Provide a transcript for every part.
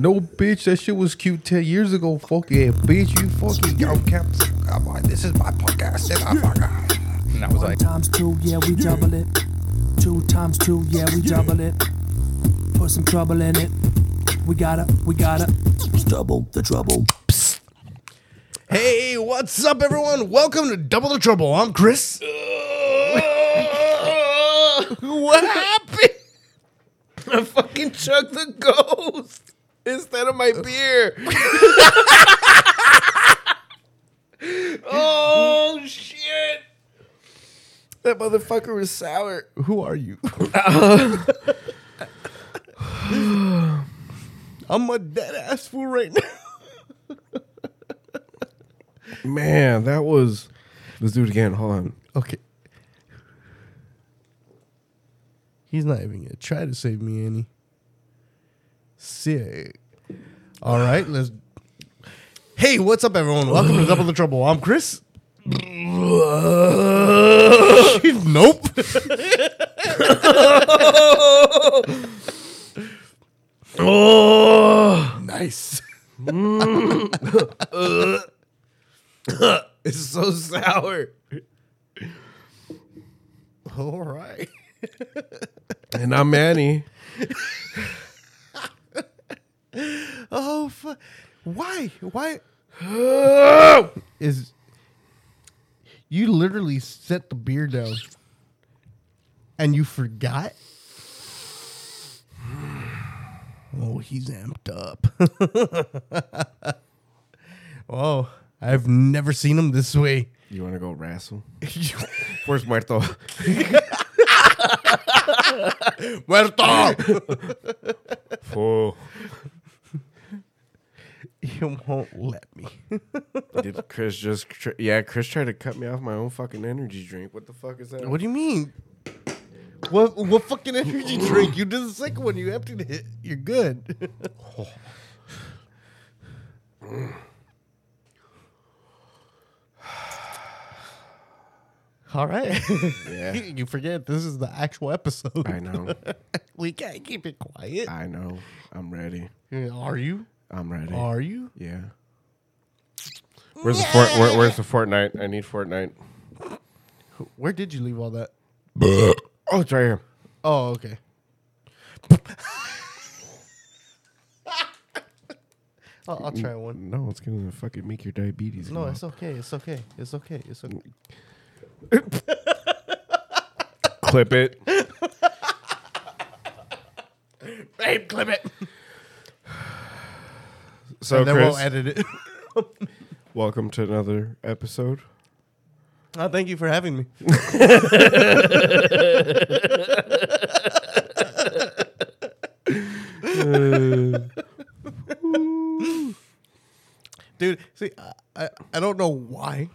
No, bitch, that shit was cute 10 years ago. Fuck yeah, bitch, you fucking yo, caps. I'm like, this is my podcast. And, I'm like, and I was One like, times two, yeah, we double it. Two times two, yeah, we double it. Put some trouble in it. We gotta, we gotta. Double the trouble. Psst. hey, what's up, everyone? Welcome to Double the Trouble. I'm Chris. what happened? I fucking chugged the ghost instead of my beer. oh, shit. That motherfucker was sour. Who are you? I'm a dead ass fool right now. Man, that was. Let's do it again. Hold on. Okay. He's not even gonna try to save me any. Sick. All right, let's. Hey, what's up, everyone? Welcome to Double the Trouble. I'm Chris. nope. oh, nice. it's so sour. All right. And I'm Manny. Oh, fu- why? Why? Is you literally set the beer down and you forgot? Oh, he's amped up. oh, I've never seen him this way. You want to go wrestle? Where's Muerto? Muerto! Fool. You won't let me. Did Chris just. Tr- yeah, Chris tried to cut me off my own fucking energy drink. What the fuck is that? What do you mean? What what fucking energy drink? You did the second one. You emptied it. You're good. All right. Yeah. you forget this is the actual episode. I know. we can't keep it quiet. I know. I'm ready. Are you? I'm ready. Are you? Yeah. Where's the fort? Where, where's the Fortnite? I need Fortnite. Where did you leave all that? Oh, it's right here. Oh, okay. I'll, I'll try one. No, it's gonna fucking make your diabetes. No, go it's up. okay. It's okay. It's okay. It's okay. clip it. Babe, clip it. So, and then Chris, we'll edit it. welcome to another episode. oh, thank you for having me. Dude, see, I, I, don't know why,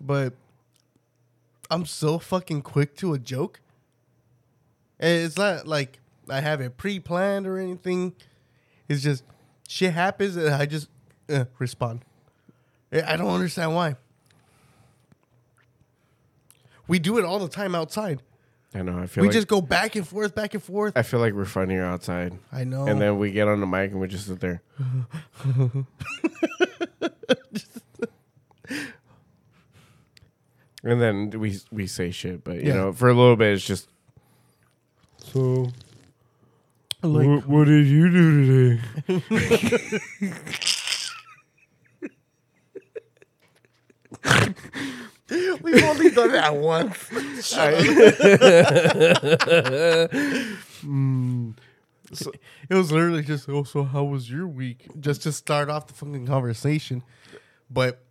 but I'm so fucking quick to a joke. And it's not like I have it pre planned or anything. It's just shit happens and I just uh, respond. I I don't understand why. We do it all the time outside. I know. I feel We like just go back and forth, back and forth. I feel like we're funnier outside, I know. and then we get on the mic and we just sit there. and then we we say shit, but you Yeah. know, for a little bit, it's just. So, like, what, what did you do today? we've only done that once. So- It was literally just, oh, so how was your week? Just to start off the fucking conversation. But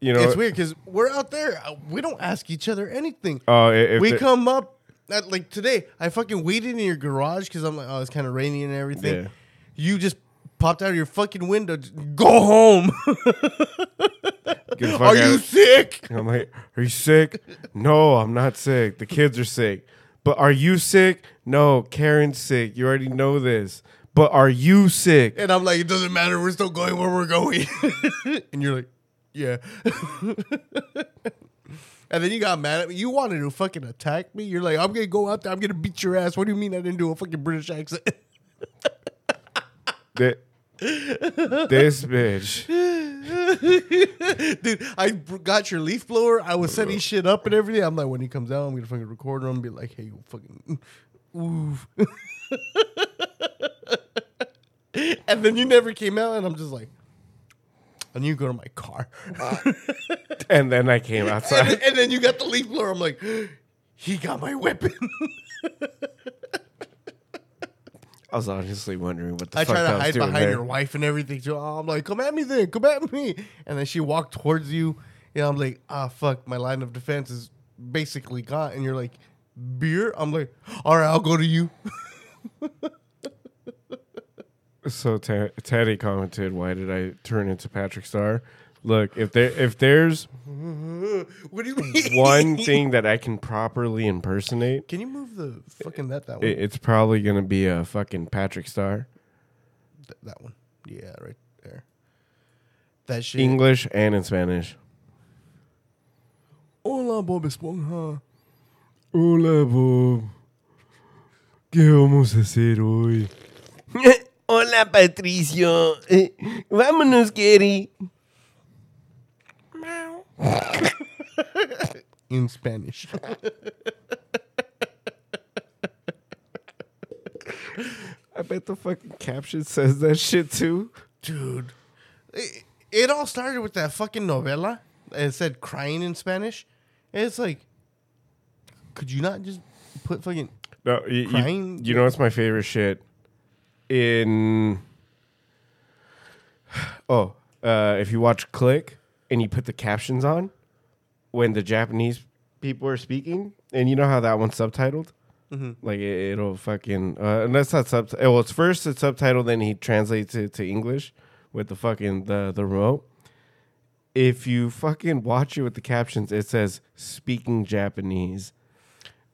you know, it's weird because we're out there. uh, We don't ask each other anything. Oh, i- if we the- come up, at, like today, I fucking waited in your garage because I'm like, oh, it's kind of rainy and everything. Yeah. You just popped out of your fucking window. just, Go home. Get the fuck Are out you sick? I'm like, are you sick? No, I'm not sick. The kids are sick. But are you sick? No, Karen's sick. You already know this. But are you sick? And I'm like, it doesn't matter. We're still going where we're going. and you're like, yeah. and then you got mad at me. You wanted to fucking attack me. You're like, I'm gonna go out there. I'm gonna beat your ass. What do you mean I didn't do a fucking British accent? That this bitch. Dude, I br- got your leaf blower. I was setting shit up and everything. I'm like, when he comes out, I'm gonna fucking record him and be like, hey, you fucking oof. and then you never came out, and I'm just like, and you go to my car. And then I came outside. and then you got the leaf blower. I'm like, he got my weapon. I was honestly wondering what the I fuck try I to was hide doing behind there. your wife and everything too. I'm like, come at me then, come at me. And then she walked towards you. And I'm like, ah, fuck, my line of defense is basically gone. And you're like, beer? I'm like, all right, I'll go to you. So Te- Teddy commented, "Why did I turn into Patrick Star?" Look, if there if there's what do you mean? one thing that I can properly impersonate, Can you move the fucking that that one? it, it's probably gonna be a fucking Patrick Star, Th- that one. Yeah, right there. That shit. English and in Spanish. Hola, Bob Esponja. Hola Bob, ¿qué vamos a hacer hoy? Hola Patricio, Eh, vámonos Gary. In Spanish. I bet the fucking caption says that shit too. Dude. It, it all started with that fucking novela. And it said crying in Spanish. And it's like, could you not just put fucking. No, you, you, Crying? you know what's my favorite shit? In oh, uh, if you watch Click and you put the captions on when the Japanese people are speaking, and you know how that one's subtitled, like it, it'll fucking uh, unless that's sub. Well, it's first it's subtitled, then he translates it to English with the fucking the the remote. If you fucking watch it with the captions, it says speaking Japanese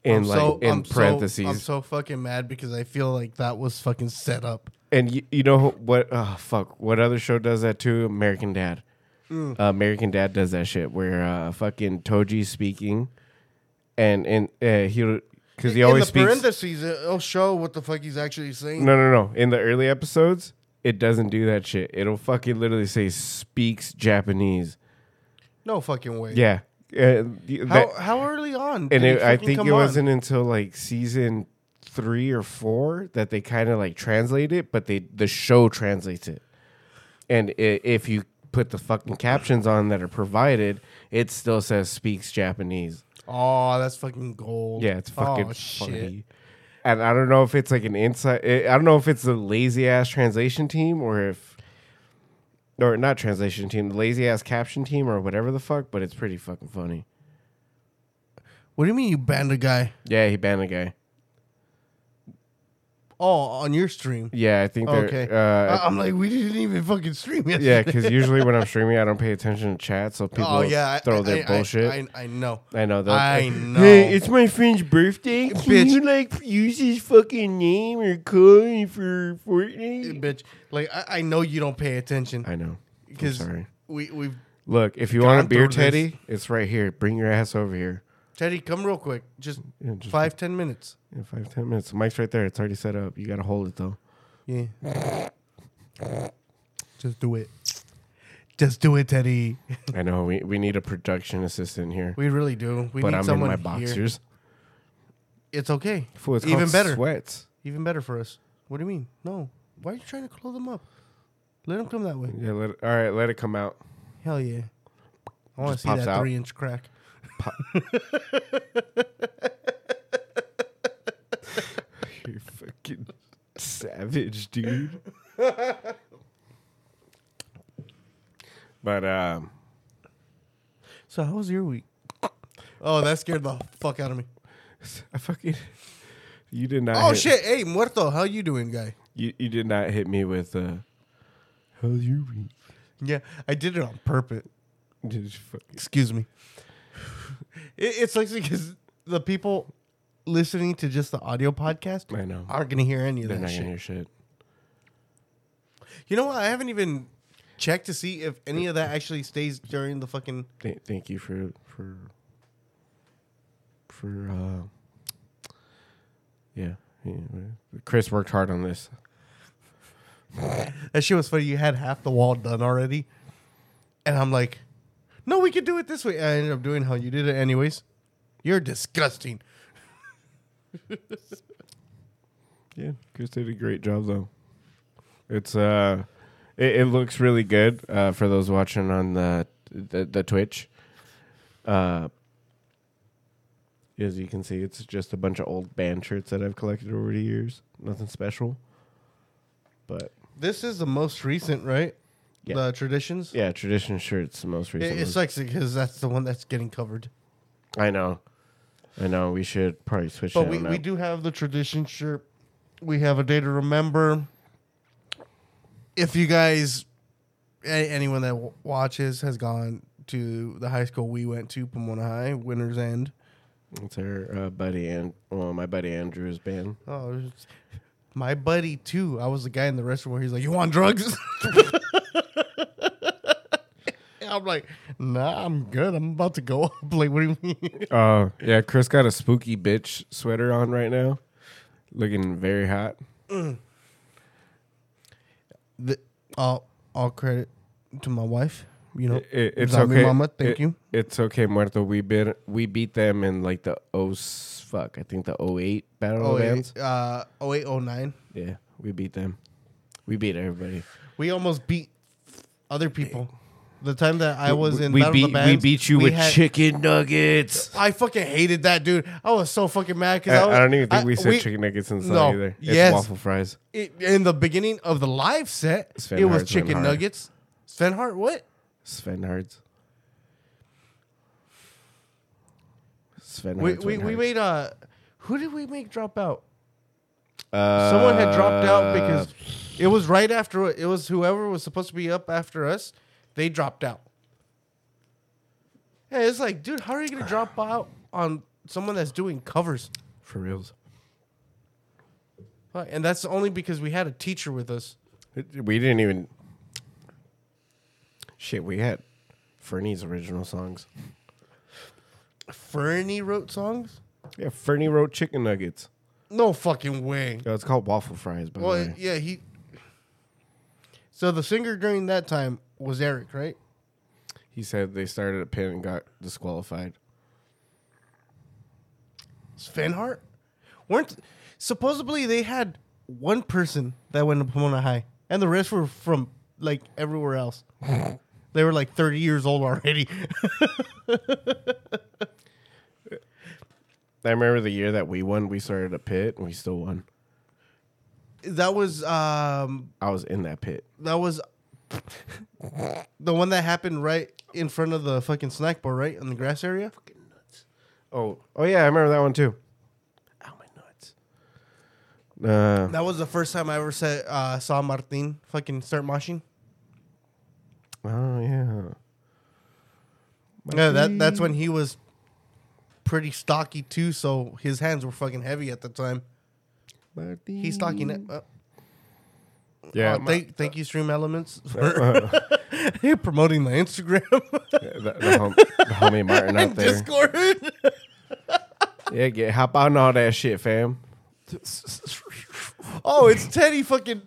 in I'm like so- in I'm so- parentheses. I'm so fucking mad because I feel like that was fucking set up. And you, you know what? Oh fuck! What other show does that too? American Dad. Mm. Uh, American Dad does that shit where uh, fucking Toshi's speaking, and and uh, he'll because he in always the speaks. parentheses, it'll show what the fuck he's actually saying. No, no, no. In the early episodes, it doesn't do that shit. It'll fucking literally say speaks Japanese. No fucking way. Yeah. Uh, How, that- how early on? and it, it I think it on? wasn't until like season three or four that they kind of like translate it, but they the show translates it. And i if you put the fucking captions on that are provided, it still says speaks Japanese. Oh, that's fucking gold. Yeah, it's fucking oh, shit. funny. And I don't know if it's like an inside. I don't know if it's the lazy ass translation team or if, or not translation team, the lazy ass caption team or whatever the fuck. But it's pretty fucking funny. What do you mean you banned a guy? Yeah, he banned a guy. Oh, on your stream. Yeah, I think they're. Okay. Uh, I- I'm like, we didn't even fucking stream yesterday. Yeah, because usually when I'm streaming, I don't pay attention to chat, so people oh yeah, I- throw I, their I, bullshit. I, I, I know. I know. I know. Hey, it's my friend's birthday. Can Bitch. you like use his fucking name or code for Fortnite? bitch. Like I, I know you don't pay attention I know. I'm because sorry. we we've Look, if you want a beer, through this. Teddy, it's right here. Bring your ass over here. Teddy come real quick, just Yeah, just five ten minutes. Yeah, five ten minutes. The mic's right there. It's already set up. You gotta hold it though. Yeah. Just do it. Just do it, Teddy. I know we, we need a production assistant here, We really do. We but need I'm in someone my here. boxers. It's okay. Fool, it's Even better. Sweats. Even better for us. What do you mean? No. Why are you trying to close them up? Let them come that way. Yeah. Let it, all right. Let it come out. Hell yeah. I want to see that out. three inch crack. You fucking savage, dude. but um, So how was your week? Oh, that scared the fuck out of me. I fucking you did not. Oh hit, shit! Hey, Muerto, how you doing, guy? You you did not hit me with uh. How's your week? Yeah, I did it on purpose. Did you fucking- Excuse me. It, it's like because the people listening to just the audio podcast I know. aren't gonna hear any of They're that not shit. gonna hear shit. You know what? I haven't even checked to see if any of that actually stays during the fucking. Th- thank you for for for uh yeah, yeah. Chris worked hard on this. that shit was funny. You had half the wall done already, and I'm like, "No, we could do it this way." I ended up doing how you did it, anyways. You're disgusting. Yeah, Chris did a great job though. It's uh, it, it looks really good uh, for those watching on the the, the Twitch. Uh, as you can see, it's just a bunch of old band shirts that I've collected over the years. Nothing special, but This is the most recent, right? Yeah. The traditions. yeah, tradition shirts the most recent. it sucks because that's the one that's getting covered. I know, I know. We should probably switch. But we, we do have the tradition shirt. We have a day to remember. If you guys, a- anyone that w- watches has gone to the high school we went to, Pomona High, Winners End. It's our uh, buddy and well, my buddy Andrew's band. Oh, it's- my buddy too. I was the guy in the restaurant where he's like, "You want drugs?" I'm like, "Nah, I'm good. I'm about to go up." Like, what do you mean? Oh yeah, Chris got a spooky bitch sweater on right now, looking very hot. the, all all credit to my wife. You know, It- it- it's okay. Mama, thank It- you. It's okay, Muerto. We beat we beat them in like the oh fuck. I think the 08 battle Oh of bands. uh, 08, 09. Yeah, we beat them. We beat everybody. We almost beat other people. The time that I was in we Battle beat of the we beat you we with had- chicken nuggets. I fucking hated that dude. I was so fucking mad because I, I, was, I don't even think I- we said chicken nuggets in the song no, either. It's yes. waffle fries. it- in the beginning of the live set, Sven it was Hart, Sven chicken Hart. nuggets. Sven Hart, what? Sven Hards. Sven We Hards, we, Sven we Hards. made uh who did we make drop out? Uh, Someone had dropped out because it was right after it was whoever was supposed to be up after us. They dropped out. Yeah, it's like, dude, how are you gonna drop out on someone that's doing covers? for reals. And that's only because we had a teacher with us. We didn't even. Shit, we had Fernie's original songs. Fernie wrote songs? Yeah, Fernie wrote Chicken Nuggets. No fucking way. Yeah, it's called Waffle Fries, by Well, the way. yeah, he. So the singer during that time was Eric, right? He said they started a pin and got disqualified. Sven Hart? Weren't supposedly they had one person that went to Pomona High, and the rest were from like everywhere else. they were like thirty years old already. I remember the year that we won, we started a pit and we still won. that was um I was in that pit. that was the one that happened right in front of the fucking snack bar, right in the grass area. Fucking nuts. Oh, oh yeah, I remember that one too. Ow, my nuts. Uh, That was the first time I ever said, uh, saw Martin fucking start moshing. oh yeah. Yeah, that that's when he was pretty stocky too. So his hands were fucking heavy at the time. Martin He's stocky. Ne- uh, Yeah, uh, my- thank thank you, Stream Elements, for promoting the Instagram the, the, hom- the homie Martin out there. Discord. Yeah, get hop on all that shit, fam. oh, it's Teddy. Fucking.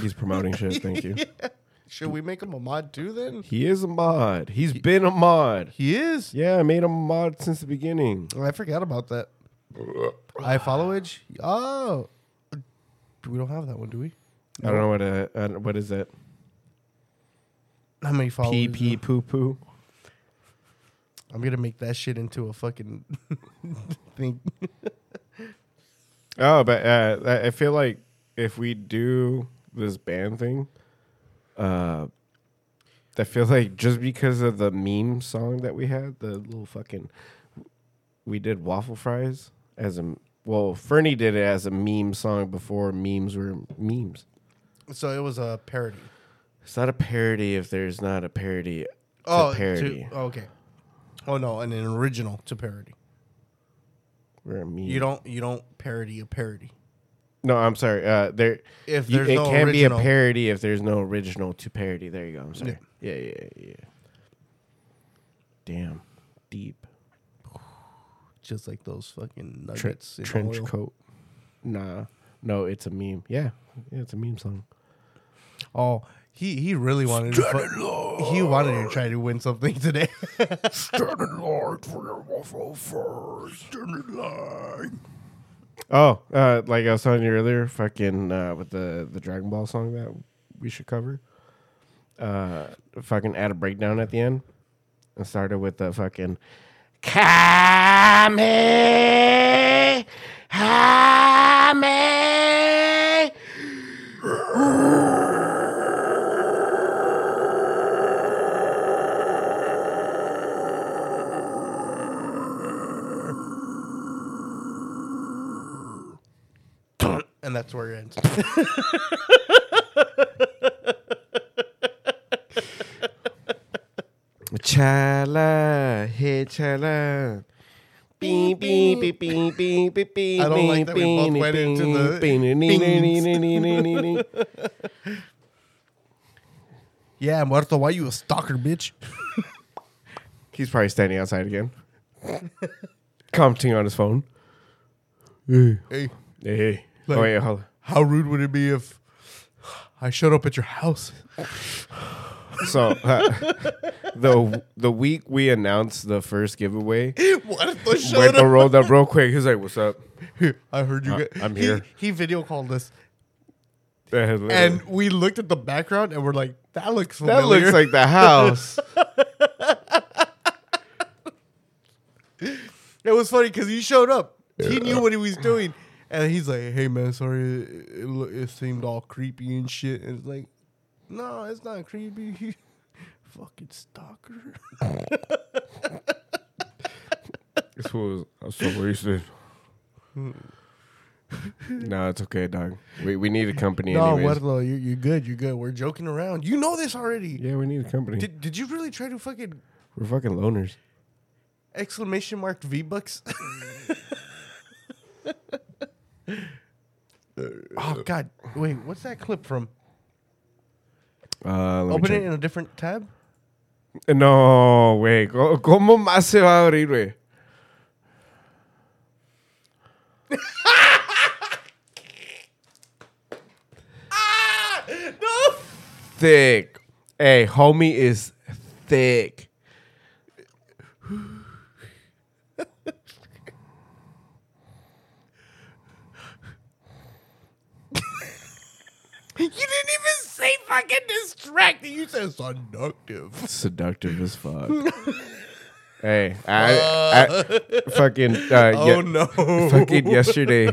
He's promoting shit. Thank you. Should we make him a mod too? Then He is a mod. He's been a mod. he is. Yeah, I made him a mod since the beginning. Oh, I forgot about that. I follow Edge. Oh, we don't have that one, do we? I don't know what uh, uh what is it? How many followers? Pee pee poo poo. I'm gonna make that shit into a fucking thing. Oh, but uh, I I feel like if we do this band thing, uh, I feel like just because of the meme song that we had, the little fucking, we did waffle fries as a well, Fernie did it as a meme song before memes were memes. So it was a parody. It's not a parody if there's not a parody. To Oh, parody. to- okay. Oh no, and an original to parody. We're a meme. You don't you don't parody a parody. No, I'm sorry. Uh, there. If you- there's it no can original, be a parody if there's no original to parody. There you go. I'm sorry. Yeah, yeah, yeah. yeah. Damn, deep just like those fucking Tre- nuggets in trench oil. coat. Nah, no, it's a meme. Yeah, yeah, it's a meme song. Oh, he he really wanted to. fu- he wanted to try to win something today. Stand in line for your waffle first. Stand in line. Oh, uh, like I was telling you earlier, fucking uh, with the the Dragon Ball song that we should cover. Uh, fucking add a breakdown at the end. And started with the fucking Kame that's where it ends. Chala, hey chala. Beep, beep, beep, beep, beep, beep, beep. I don't like that we both went into the. yeah, Muerto, why you a stalker, bitch? He's probably standing outside again, commenting on his phone. Hey. Hey. Hey. Like- oh on. how rude would it be if I showed up at your house? So uh, the the week we announced the first giveaway, what if the showed Muerto up? rolled up real quick. He's like, "What's up?" I heard you. Uh, Get, I'm he- here. He, video called us, and and we looked at the background, and we're like, "That looks familiar. that looks like the house. It was funny because he showed up. He knew what he was doing, and he's like, "Hey man, sorry, it, it, it seemed all creepy and shit." And it's like, "No, it's not creepy." Fucking stalker. This was so wasted. no, it's okay, dog. We we need a company No, anyways. Muerto, you're, you're good. You're good. We're joking around. You know this already. Yeah, we need a company. Did, did you really try to fucking We're fucking loners. exclamation mark V bucks? oh God! Wait, what's that clip from? Uh, let me Open check. it in a different tab. No, güey. ¿Cómo- ¿Cómo más se va a abrir, güey? No. Thick. Hey, homie is thick. You didn't even say fucking distracting. You said seductive. Seductive as fuck. hey, I, I fucking uh, Oh ye- no. fucking yesterday,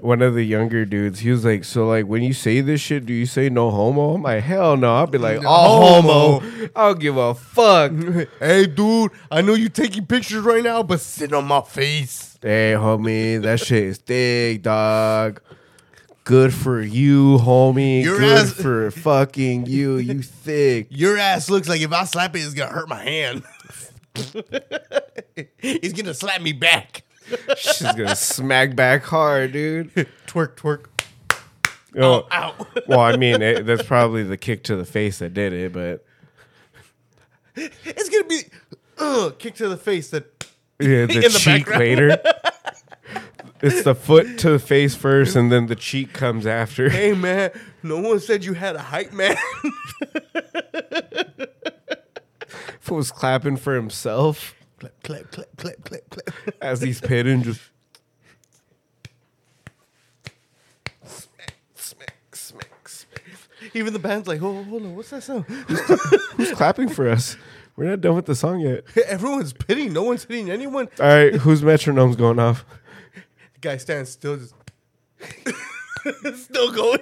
one of the younger dudes, he was like, "So like, when you say this shit, do you say no homo?" I'm like, "Hell no!" I'll be like, "All Homo. homo." I don't give a fuck. hey, dude, I know you taking pictures right now, but sit on my face. hey, homie, that shit is thick, dog. Good for you, homie. Your Good ass- for fucking you. You thick. Your ass looks like if I slap it, it's gonna hurt my hand. He's gonna slap me back. She's gonna smack back hard, dude. Twerk, twerk. Oh, Ow. well, I mean, it, that's probably the kick to the face that did it, but It's gonna be uh, kick to the face that yeah, the, In the cheek background. later. It's the foot to the face first, and then the cheek comes after. Hey man, no one said you had a hype man. If it was clapping for himself clap, clap, clap, clap, clap, clap. as he's pitting, just smack, smack, smack. Even the band's like, oh, hold on, what's that sound? who's clapping for us? We're not done with the song yet. Everyone's pitting. No one's hitting anyone. All right, whose metronome's going off? The guy stands still, just still going.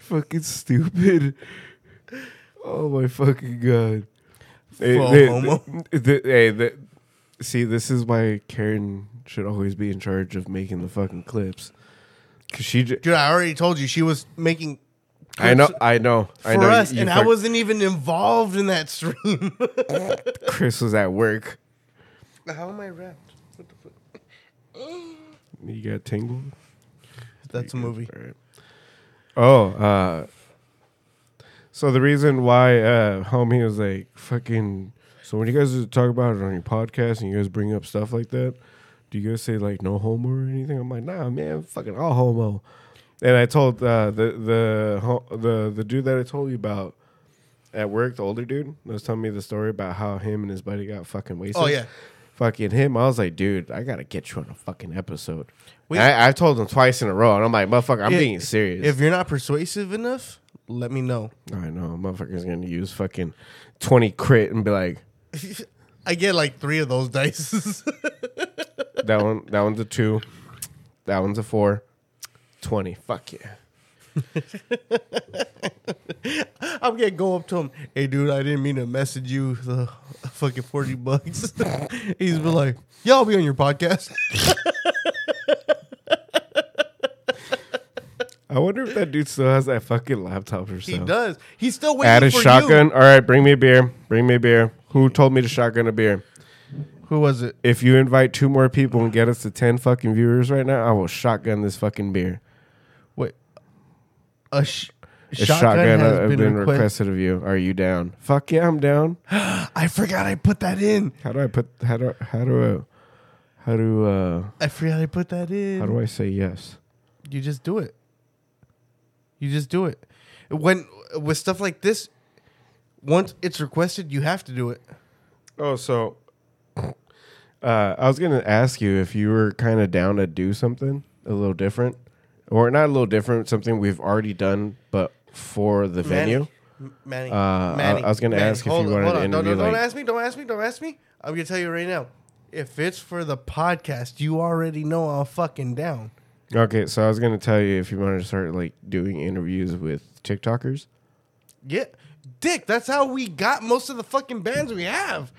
Fucking stupid. Oh my fucking god. Hey, Full the- homo. the- the- hey, the- see, this is why Karen should always be in charge of making the fucking clips. Cause she, j- Dude, I already told you she was making I know, I know, for I know. us, you and I wasn't even involved in that stream. Chris was at work. How am I wrapped? What the fuck? You got tingled. That's a movie. All right. Oh, uh, so the reason why uh, homie was like fucking So when you guys talk about it on your podcast and you guys bring up stuff like that, do you guys say like no homo or anything? I'm like, nah, man, fucking all homo. And I told uh, the the the the dude that I told you about at work, the older dude, was telling me the story about how him and his buddy got fucking wasted. Oh yeah. fucking him. I was like, dude, I gotta get you on a fucking episode. We- I, I told him twice in a row, and I'm like, motherfucker, I'm being serious. If you're not persuasive enough, let me know. I know, motherfucker's gonna use fucking twenty crit and be like, I get like three of those dice. that one, that one's a two, that one's a four, twenty. Fuck yeah. I'm gonna go up to him. Hey, dude, I didn't mean to message you the fucking forty bucks. He's been like, "Yeah, I'll be on your podcast." I wonder if that dude still has that fucking laptop or something. he does. He's still waiting Add a shotgun. you. All right, bring me a beer. Bring me a beer. Who told me to shotgun a beer? Who was it? If you invite two more people and get us to ten fucking viewers right now, I will shotgun this fucking beer. A, sh- A shotgun, shotgun, has been, been, requested. requested of you. Are you down? Fuck yeah, I'm down. I forgot I put that in. How do I put? How do? How do? I, how do? Uh, I forgot I put that in. how do I say yes? You just do it. You just do it. When with stuff like this, once it's requested, you have to do it. Oh, so uh, I was gonna ask you if you were kind of down to do something a little different, or not a little different, something we've already done, but for the venue. M- Manny, Uh, I- I was gonna ask if you on, wanted to interview, don't, don't ask me. Don't ask me. Don't ask me. I'm gonna tell you right now. If it's for the podcast, you already know I'm fucking down. Okay, so I was gonna tell you if you wanted to start like doing interviews with TikTokers. Yeah, Dick. That's how we got most of the fucking bands we have.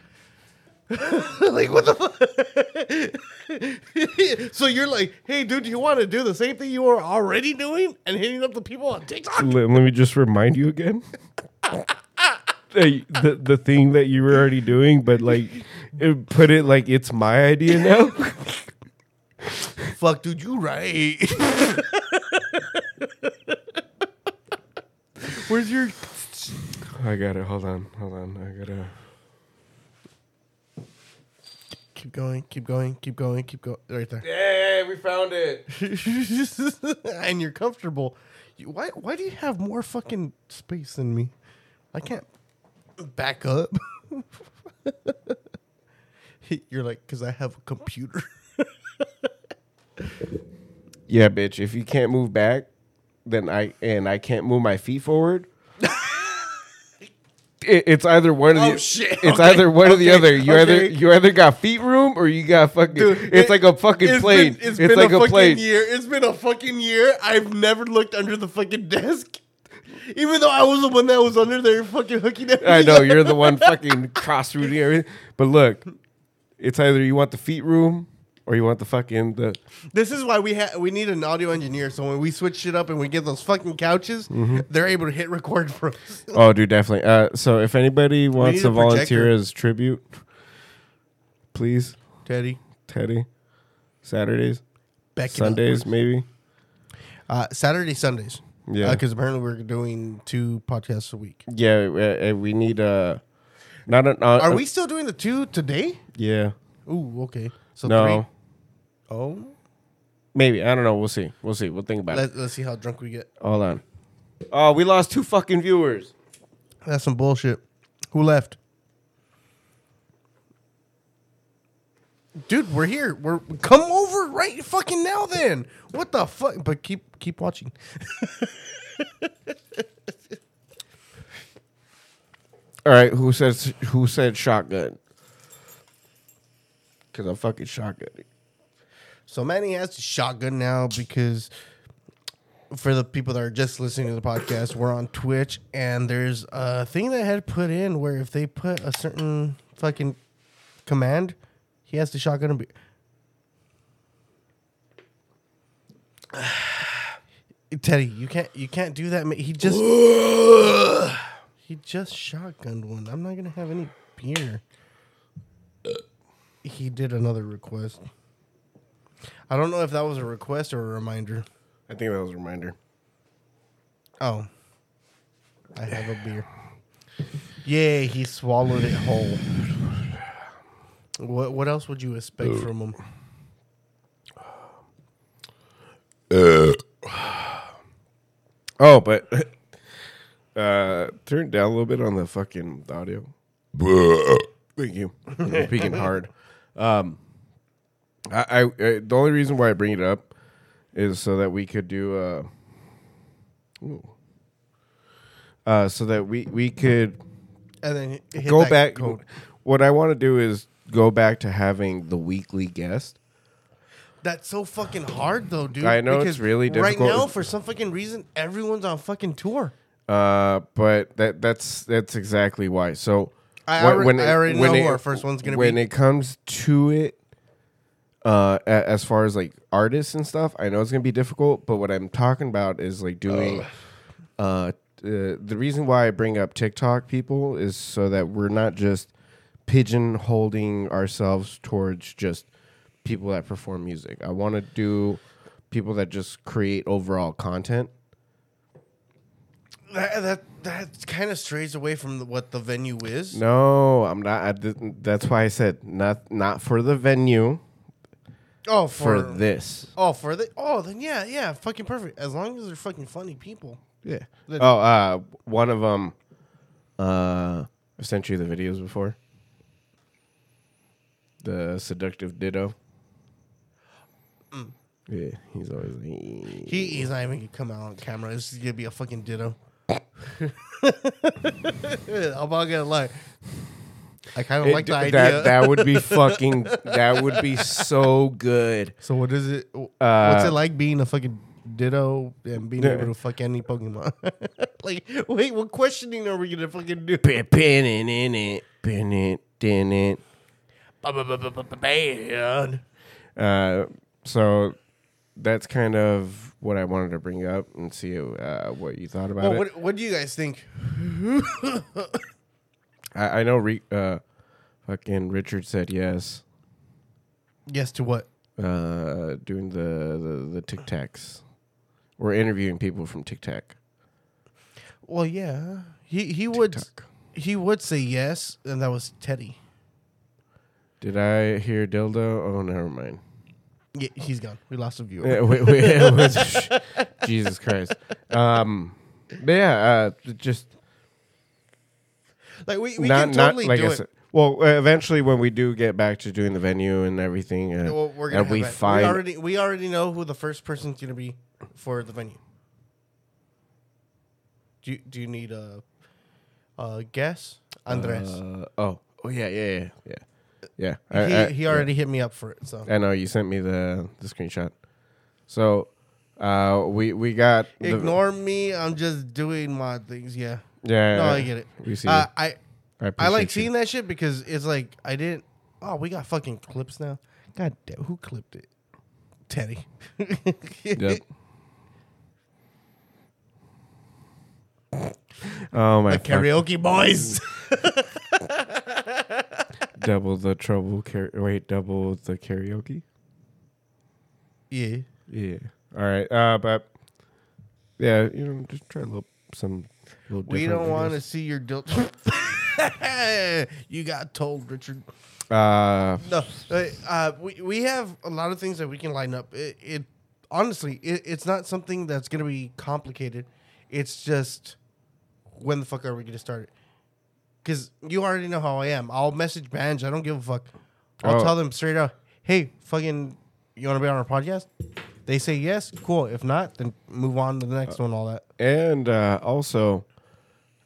like what the fuck? so you're like, hey, dude, do you want to do the same thing you were already doing and hitting up the people on TikTok? let, let me just remind you again. the, the the thing that you were already doing, but like it, put it like it's my idea now. Fuck, dude, you right. Where's your? I got it. Hold on, hold on. I gotta. Keep going, keep going, keep going, keep going. Right there. Yeah, we found it. and you're comfortable. You- Why? Why do you have more fucking space than me? I can't back up. you're like, because I have a computer. Yeah, bitch. If you can't move back, then I and I can't move my feet forward. it, it's either one of oh, the. Oh, shit. It's Okay. either one or the other. You either you either got feet room or you got fucking. Dude, it's it- like a fucking It's plane. Been, it's been like a, a, fucking plane. year. It's been a fucking year. I've never looked under the fucking desk. Even though I was the one that was under there fucking hooking everything. I know you're the one fucking cross rooting everything. But look, it's either you want the feet room or you want the fucking the. This is why we ha- we need an audio engineer. So when we switch shit up and we get those fucking couches, Mm-hmm. they're able to hit record for us. Oh, dude, definitely. Uh, so if anybody wants to volunteer as tribute, please, Teddy, Teddy. Saturdays, up. Sundays, maybe. uh, Saturday, Sundays. Yeah. because apparently we're doing two podcasts a week. Yeah, uh, uh, we need uh not an. Uh, Are we still doing the two today? Yeah. Ooh, okay. So No. three. Oh, Maybe I don't know. We'll see. We'll see. We'll think about it. Let, let's see how drunk we get. Hold on. Oh, we lost two fucking viewers. That's some bullshit. Who left? Dude, we're here. We're come over right fucking now. Then what the fuck? But keep keep watching. All right. Who says who said shotgun? Because I'm fucking shotgunning. So Manny has a shotgun now because for the people that are just listening to the podcast, we're on Twitch and there's a thing that I had put in where if they put a certain fucking command, he has to shotgun and be. Teddy, you can't you can't do that. He just he just shotgunned one. I'm not gonna have any beer. He did another request. I don't know if that was a request or a reminder. I think that was a reminder. Oh, I have a beer. Yay! He swallowed it whole. What what else would you expect from him? Uh. Oh, but uh, turn down a little bit on the fucking audio. Thank you. I'm speaking hard. Um, I, I, I the only reason why I bring it up is so that we could do uh, ooh. uh so that we we could And then go back. code. What I want to do is go back to having the weekly guest. That's so fucking hard though, dude. I know it's really Right now, for some fucking reason, everyone's on fucking tour. Uh, but that that's that's exactly why. So I already- I already know who our first one's gonna when be. When it comes to it, uh, as far as like artists and stuff, I know it's gonna be difficult. But what I'm talking about is like doing, uh, uh, the reason why I bring up TikTok people is so that we're not just pigeonholing ourselves towards just people that perform music. I want to do people that just create overall content. That that that kind of strays away from the, what the venue is. No, I'm not. I that's why I said not not for the venue, Oh, for, for, this. oh for the oh then yeah yeah fucking perfect. As long as they're fucking funny people. Yeah. Then- Oh, uh, one of them. Uh, I sent you the videos before. The seductive ditto. Yeah, he's always like, He he's not even gonna come out on camera. It's gonna be a fucking ditto. I'm not gonna lie. I kind of like the that idea. that would be fucking. That would be so good. so what is it? Uh, What's it like being a fucking ditto and being able to fuck any Pokemon? like, wait, what questioning are we gonna fucking do? Pin it in it, pin it, in it. Man. Uh, so that's kind of what I wanted to bring up and see uh, what you thought about Well, it. what what do you guys think? I, I know, Re- uh, fucking Richard said yes. Yes to what? Uh, doing the the, the Tic Tacs. We're interviewing people from Tic Tac. Well, yeah, he he would he would say yes, and that was Teddy. Did I hear dildo? Oh, never mind. Yeah, he's gone. We lost a viewer. Yeah, wait, wait, it was- Jesus Christ. Um, but yeah, uh, just Like we, we not can not totally like do it. said. Well, uh, eventually, when we do get back to doing the venue and everything, uh, Well, we're gonna and we find we already we already know who the first person's gonna be for the venue. Do you, do you need a a guess, Andres? Uh, oh, oh yeah, yeah, yeah, yeah, yeah. he I, I- he yeah. already hit me up for it. So I know you sent me the the screenshot. So, uh, we we got the- ignore me. I'm just doing my things. Yeah. Yeah. No, I get it. We see. Uh. I I, I like seeing that shit because it's like I didn't. Oh, we got fucking clips now. God damn, who clipped it? Teddy. Yep. Oh my! The karaoke boys. Double the trouble. Car- wait, double the karaoke. yeah. Yeah. All right. Uh, but yeah, you know, just try a little some. We don't want to see your dilt. you got told, Richard. Uh, No, uh, uh, we we have a lot of things that we can line up. It, it honestly, it, it's not something that's gonna be complicated. It's just when the fuck are we gonna start it? Because you already know how I am. I'll message bands. I don't give a fuck. I'll Oh. tell them straight out. Hey, fucking, you want to be on our podcast? They say yes. Cool. If not, then move on to the next one. All that. and uh, also,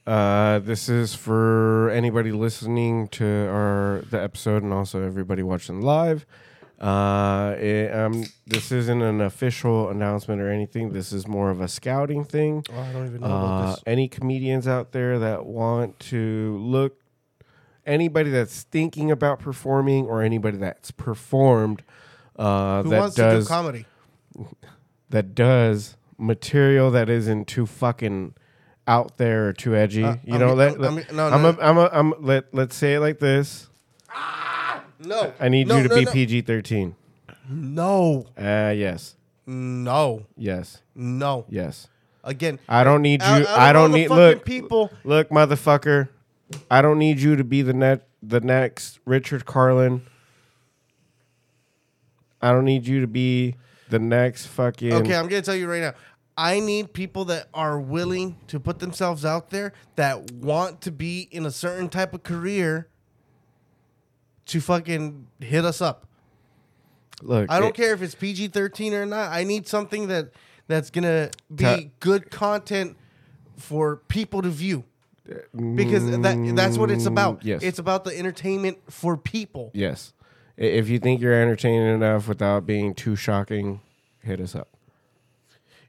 uh, this is for anybody listening to our the episode, and also everybody watching live. Uh, it, um, this isn't an official announcement or anything. This is more of a scouting thing. Oh, I don't even know about Uh, this. any comedians out there that want to look, anybody that's thinking about performing, or anybody that's performed, uh, Who that wants does to do comedy? That does material that isn't too fucking out there or too edgy. Uh, you I know, mean, let, I let- mean, no, I'm, no. A, I'm, a, I'm let let's say it like this. No. I need No, you to be no. PG thirteen. No. Uh yes, No. yes, No. yes. Again, I don't need you. out of I don't need look people. Look, motherfucker. I don't need you to be the net the next Richard Carlin I don't need you to be the next fucking. Okay, I'm gonna tell you right now. I need people that are willing to put themselves out there that want to be in a certain type of career to fucking hit us up. Look, I don't it- care if it's PG thirteen or not. I need something that that's gonna be Ta- good content for people to view. Because that that's what it's about. Mm, yes. It's about the entertainment for people. Yes. If you think you're entertaining enough without being too shocking, hit us up.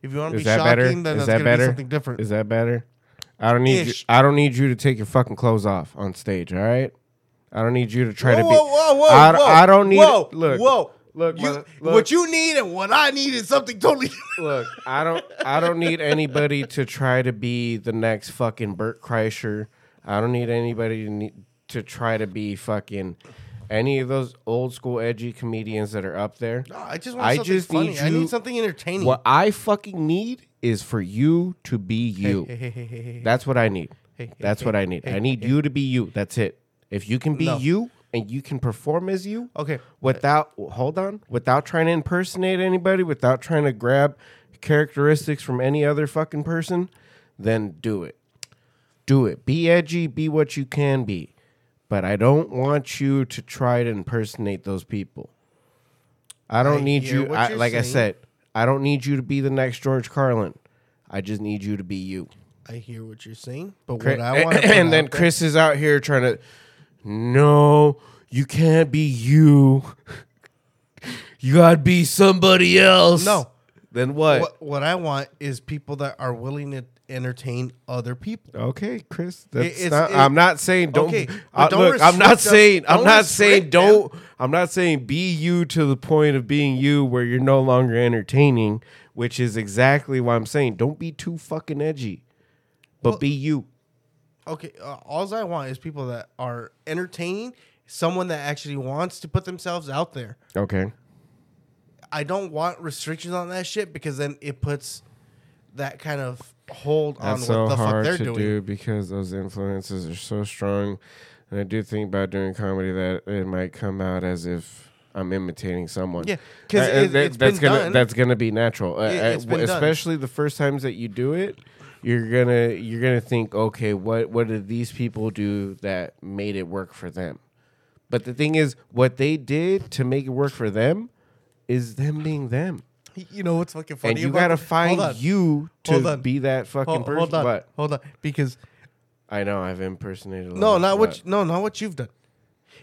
If you want to Is be that shocking, better? then Is that's that gonna better? be something different. Is that better? I don't need you, Ish. I don't need you to take your fucking clothes off on stage, all right? I don't need you to try to be whoa, whoa, whoa, I, whoa, I don't need whoa, look whoa. look, You, mother- look, what you need and what I need is something totally. look, I don't I don't need anybody to try to be the next fucking Bert Kreischer. I don't need anybody to need, to try to be fucking any of those old school edgy comedians that are up there. No, I just want I something just funny. need I need something entertaining. What I fucking need is for you to be you. Hey, hey, hey. That's what I need. That's what I need. I need you to be you. That's it. If you can be No. you and you can perform as you, Okay. without hold on, without trying to impersonate anybody, without trying to grab characteristics from any other fucking person, then do it. Do it. Be edgy, be what you can be. But I don't want you to try to impersonate those people. I don't I need you I, like I said, I don't need you to be the next George Carlin. I just need you to be you. I hear what you're saying, but Chris- what I want, and then Chris is out here trying to, no, you can't be you. You gotta be somebody else. No. Then what? what, what I want is people that are willing to entertain other people. Okay, Chris. That's it's- not, it- I'm not saying don't. Okay, but don't look, I'm not them. saying. I'm Don't saying don't. I'm not saying be you to the point of being you where you're no longer entertaining, which is exactly what I'm saying. Don't be too fucking edgy, but Well- be you. Okay, uh, all I want is people that are entertaining, someone that actually wants to put themselves out there. Okay. I don't want restrictions on that shit because then it puts that kind of hold on That's what so the fuck hard they're to doing. do because those influences are so strong. And I do think about doing comedy that it might come out as if I'm imitating someone. Yeah, 'cause Uh, it- that- it's that's gonna done. that's gonna be natural. Uh, It- uh, especially the first times that you do it, you're gonna you're gonna think, okay, what what did these people do that made it work for them? But the thing is, what they did to make it work for them is them being them. You know what's fucking funny? and you about gotta find you to be that fucking Hold, person. hold on, But hold on, because I know I've impersonated. A no, lot, not what you, no, not what you've done.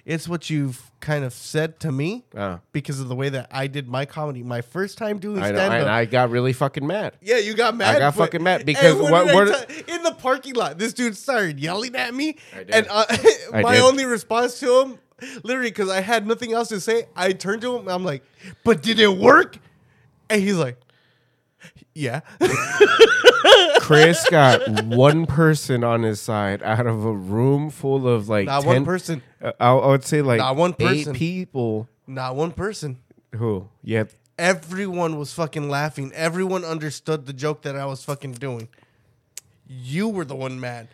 It's what you've kind of said to me Ah, because of the way that I did my comedy. My first time doing I know, and. I got really fucking mad. Yeah, you got mad. I got fucking mad because what what- tell- in the parking lot, this dude started yelling at me, and uh, I my did. only response to him, literally, because I had nothing else to say, I turned to him. and I'm like, "But did it work?" And he's like, "Yeah." Chris got one person on his side out of a room full of like Not 10 one person. Uh, I, I would say like Not one eight person. people. Not one person. Who? Yeah, Everyone was fucking laughing. Everyone understood the joke that I was fucking doing. You were the one mad,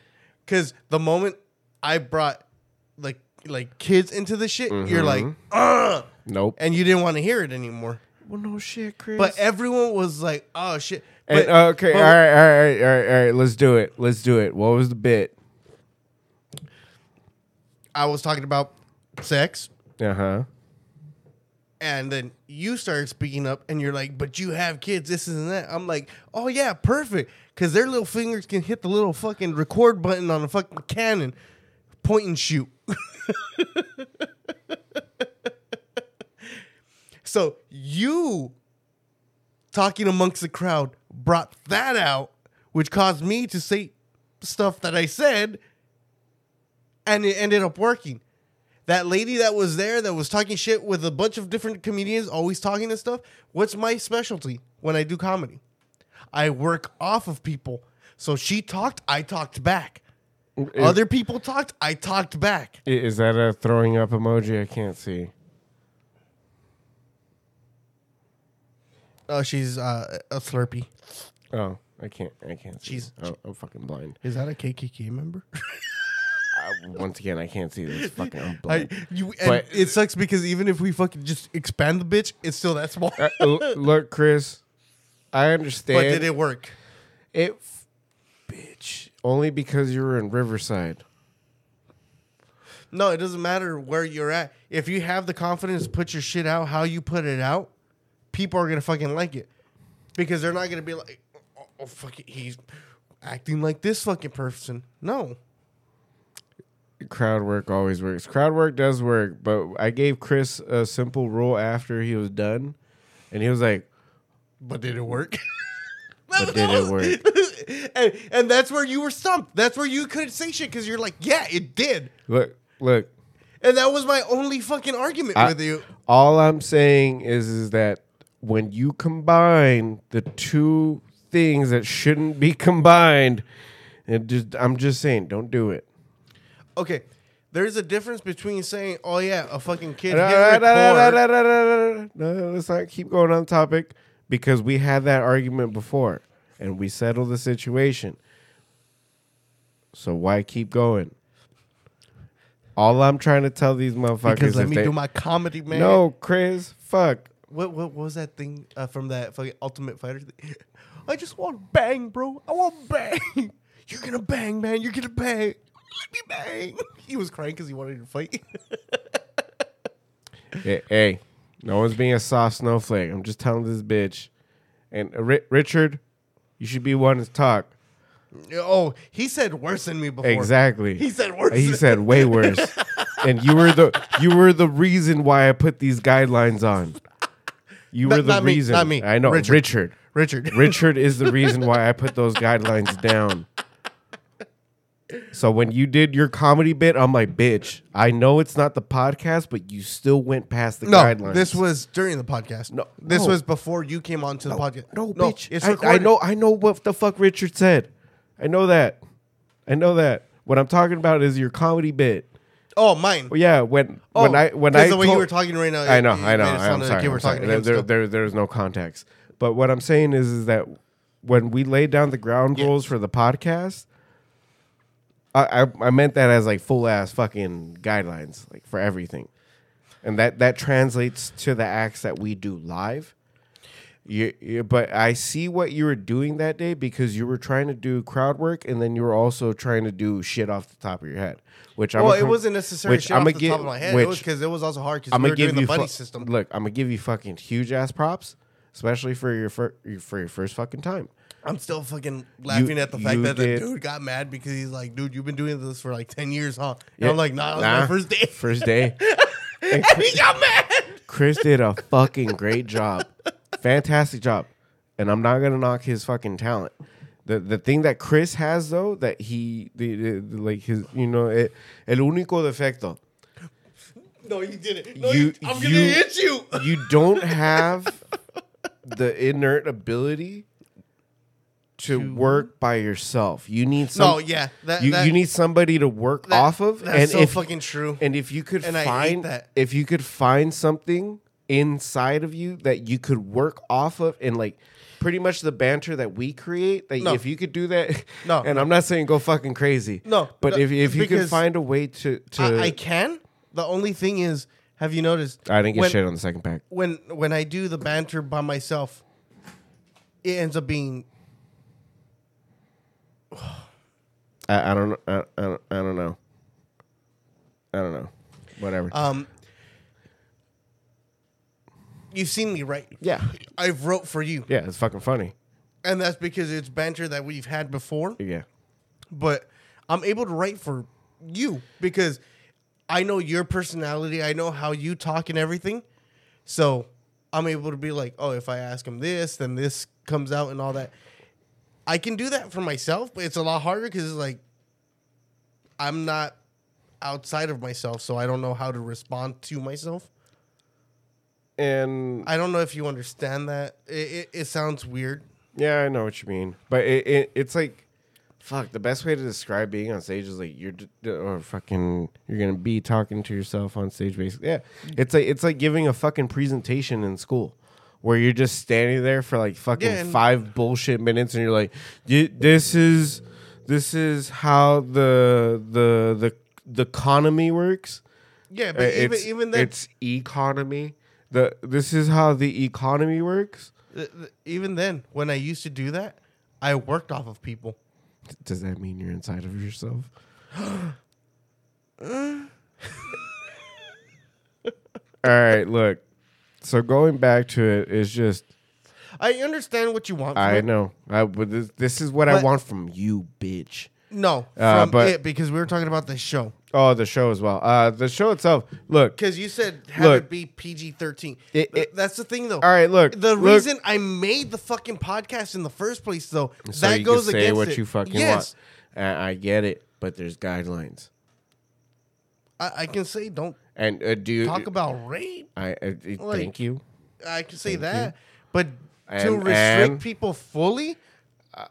because the moment I brought like like kids into the shit, you're like, Mm-hmm. "Uh," nope. and you didn't want to hear it anymore. Well, no shit, Chris. But everyone was like, "Oh shit!" But, uh, okay, but- all right, all right, all right, all right. Let's do it. Let's do it. What was the bit? I was talking about sex, Uh huh. and then you started speaking up, and you're like, "But you have kids, this and that." I'm like, "Oh yeah, perfect," because their little fingers can hit the little fucking record button on a fucking Canon, point and shoot. so you talking amongst the crowd brought that out, which caused me to say stuff that I said, and it ended up working. That lady that was there that was talking shit with a bunch of different comedians, always talking and stuff. What's my specialty when I do comedy? I work off of people. So she talked, I talked back. Mm, Other people talked, I talked back. Is that a throwing up emoji? I can't see. Oh, she's uh, a Slurpee. Oh, I can't. I can't see. She's- Oh, I'm fucking blind. Is that a KKK member? once again, I can't see this fucking. I'm I, blind. you, and But- it sucks because even if we fucking just expand the bitch, it's still that small. Uh, l- look, Chris, I understand. but did it work? It, f- bitch, only because you were in Riverside. No, it doesn't matter where you're at. If you have the confidence to put your shit out how you put it out, people are gonna fucking like it because they're not gonna be like, oh, oh, oh fuck it, he's acting like this fucking person. No, Crowd work always works. Crowd work does work, but I gave Chris a simple rule after he was done, and he was like, but did it work? "But did it work?" and, and that's where you were stumped. That's where you couldn't say shit because you're like, yeah, it did. Look, look. And that was my only fucking argument I- with you. All I'm saying is, is that when you combine the two things that shouldn't be combined, it just I'm just saying, don't do it. Okay, there's a difference between saying, oh yeah, a fucking kid No, hit record. let's not keep going on topic because we had that argument before and we settled the situation. So why keep going? All I'm trying to tell these motherfuckers Because let is me they, do my comedy, man. no, Chris, fuck. What, what what was that thing uh, from that fucking Ultimate Fighter? Thing? I just want to bang, bro. I want to bang. You're gonna bang, man. You're gonna bang. Let me bang. He was crying because he wanted to fight. Hey, hey, no one's being a soft snowflake. I'm just telling this bitch. And uh, Ri- Richard, you should be one to talk. oh, he said worse than me before. Exactly. He said worse. He said way worse. and you were the you were the reason why I put these guidelines on. You Not- were the not me, reason. not me. I know. Richard. Richard. Richard. Richard is the reason why I put those guidelines down. So when you did your comedy bit, I'm like, bitch, I know it's not the podcast, but you still went past the No, guidelines. this was during the podcast. No, this no. was before you came onto the podcast. No, bitch. it's I, I know I know what the fuck Richard said. I know that. I know that. What I'm talking about is your comedy bit. Oh, mine. Well, yeah, when Oh, when I when I the way you were talking right now. I know, I know. I'm like sorry. You were talking to There, there, there's no context. But what I'm saying is, is that when we laid down the ground Yeah. rules for the podcast, I, I I meant that as like full ass fucking guidelines, like for everything, and that that translates to the acts that we do live. You, you, but I see what you were doing that day because you were trying to do crowd work and then you were also trying to do shit off the top of your head, which I'm well, it com- wasn't necessarily which shit off I'ma the gi- top of my head. it which- was because it was also hard because I'm we were give doing the you buddy fu- system. Look, I'm gonna give you fucking huge ass props, especially for your fir- for your first fucking time. I'm still fucking laughing at the fact that did- the dude got mad because he's like, dude, you've been doing this for like 10 years, huh? And Yeah. I'm like, nah, it was Nah. my first day. First day, and he got mad. Chris did a fucking great job, fantastic job, and I'm not gonna knock his fucking talent. The the thing that Chris has though that he the, the, the- like his you know it, el único defecto No, you didn't. No, You- you, I'm going you- to hit you. you don't have the inert ability to, To- work by yourself. You need some. No, yeah. That, you, that, you need somebody to work that- off of, That's and so if fucking true. and if you could And I hate find that. if you could find something inside of you that you could work off of, and like pretty much the banter that we create, that No. if you could do that, No, and. I'm not saying go fucking crazy, No, but no, if if you because find a way to to I, I can. The only thing is, have you noticed? I didn't get when, shit on the second pack. When when I do the banter by myself, it ends up being I, I don't know. I, I, don't- I don't know. I don't know. Whatever. um. You've seen me, write. yeah. I've wrote for you, Yeah, it's fucking funny. and that's because it's banter that we've had before. Yeah. But I'm able to write for you because I know your personality. I know how you talk and everything. So I'm able to be like, oh, if I ask him this, then this comes out and all that. I can do that for myself, but it's a lot harder because it's like I'm not outside of myself, so I don't know how to respond to myself. And I don't know if you understand that. It, it, it sounds weird. yeah, I know what you mean. But it, it it's like fuck, the best way to describe being on stage is like you're d- or fucking you're to be talking to yourself on stage basically. Yeah. It's like it's like giving a fucking presentation in school. Where you're just standing there for like fucking Yeah, five bullshit minutes, and you're like, "This is, this is how the the the the economy works. Yeah, Uh, but even it's, even then, it's economy. The this is how the economy works. even then, when I used to do that, I worked off of people. Does that mean you're inside of yourself? All right, look. So going back to it is just I understand what you want. From I it. know. I but this, this is what I want from you, bitch. No, Uh, from but- it because we were talking about the show. Oh, the show as well. Uh the show itself. Look. Because you said have Look. it be PG thirteen. That's the thing, though. All right, look. The look, reason I made the fucking podcast in the first place, though, so that you goes can say against what it. you fucking yes, want. Uh, I get it, but there's guidelines. I, I can say don't And uh, do you talk about rape. I, uh, Like- thank you. I can say Thank that, but to And- restrict and- people fully, uh,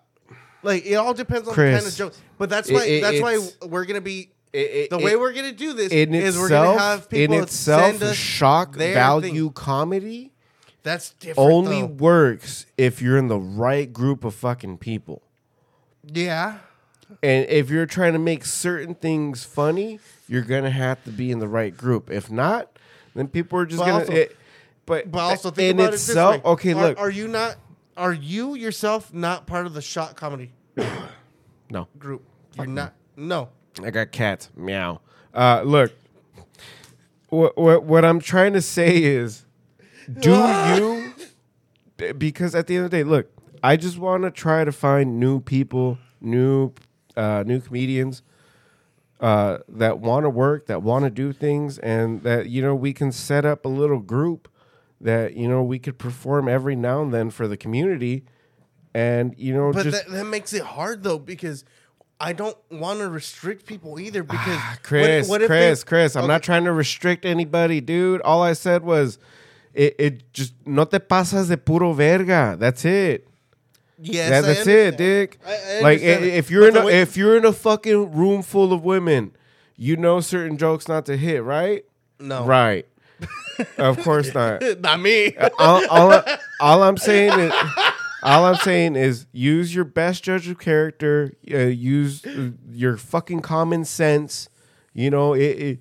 like it all depends on the kind of joke. But that's why it- that's why we're gonna be It- it- the it- way we're gonna do this in is itself, we're gonna have people in itself, send us shock value thing. comedy That's different. only though. works if you're in the right group of fucking people. yeah. And if you're trying to make certain things funny, you're gonna have to be in the right group. If not, then people are just But gonna. also- it- but But also think in about itself, it this way. okay, Are- look, Are, you not? Are you yourself not part of the shot comedy no, group? You're not. No. I got cats. Meow. Uh, look, what what what I'm trying to say is, do you? Because at the end of the day, look, I just want to try to find new people, new uh, new comedians uh, that want to work, that want to do things, and that you know we can set up a little group that you know we could perform every now and then for the community, and you know But just that, that makes it hard though because I don't want to restrict people either because Ah, Chris, what if they- Chris, Chris, I'm Okay, not trying to restrict anybody, dude. All I said was, it, it just no te pasas de puro verga. That's it. Yes, That- that's it. Dick. I- I like i- understand that. if you're in a, way- if you're in a fucking room full of women, you know certain jokes not to hit, right? no, Right. of course not. not me. all, all, all I'm saying is, all I'm saying is, use your best judge of character. Uh, use uh, your fucking common sense. You know, it, it,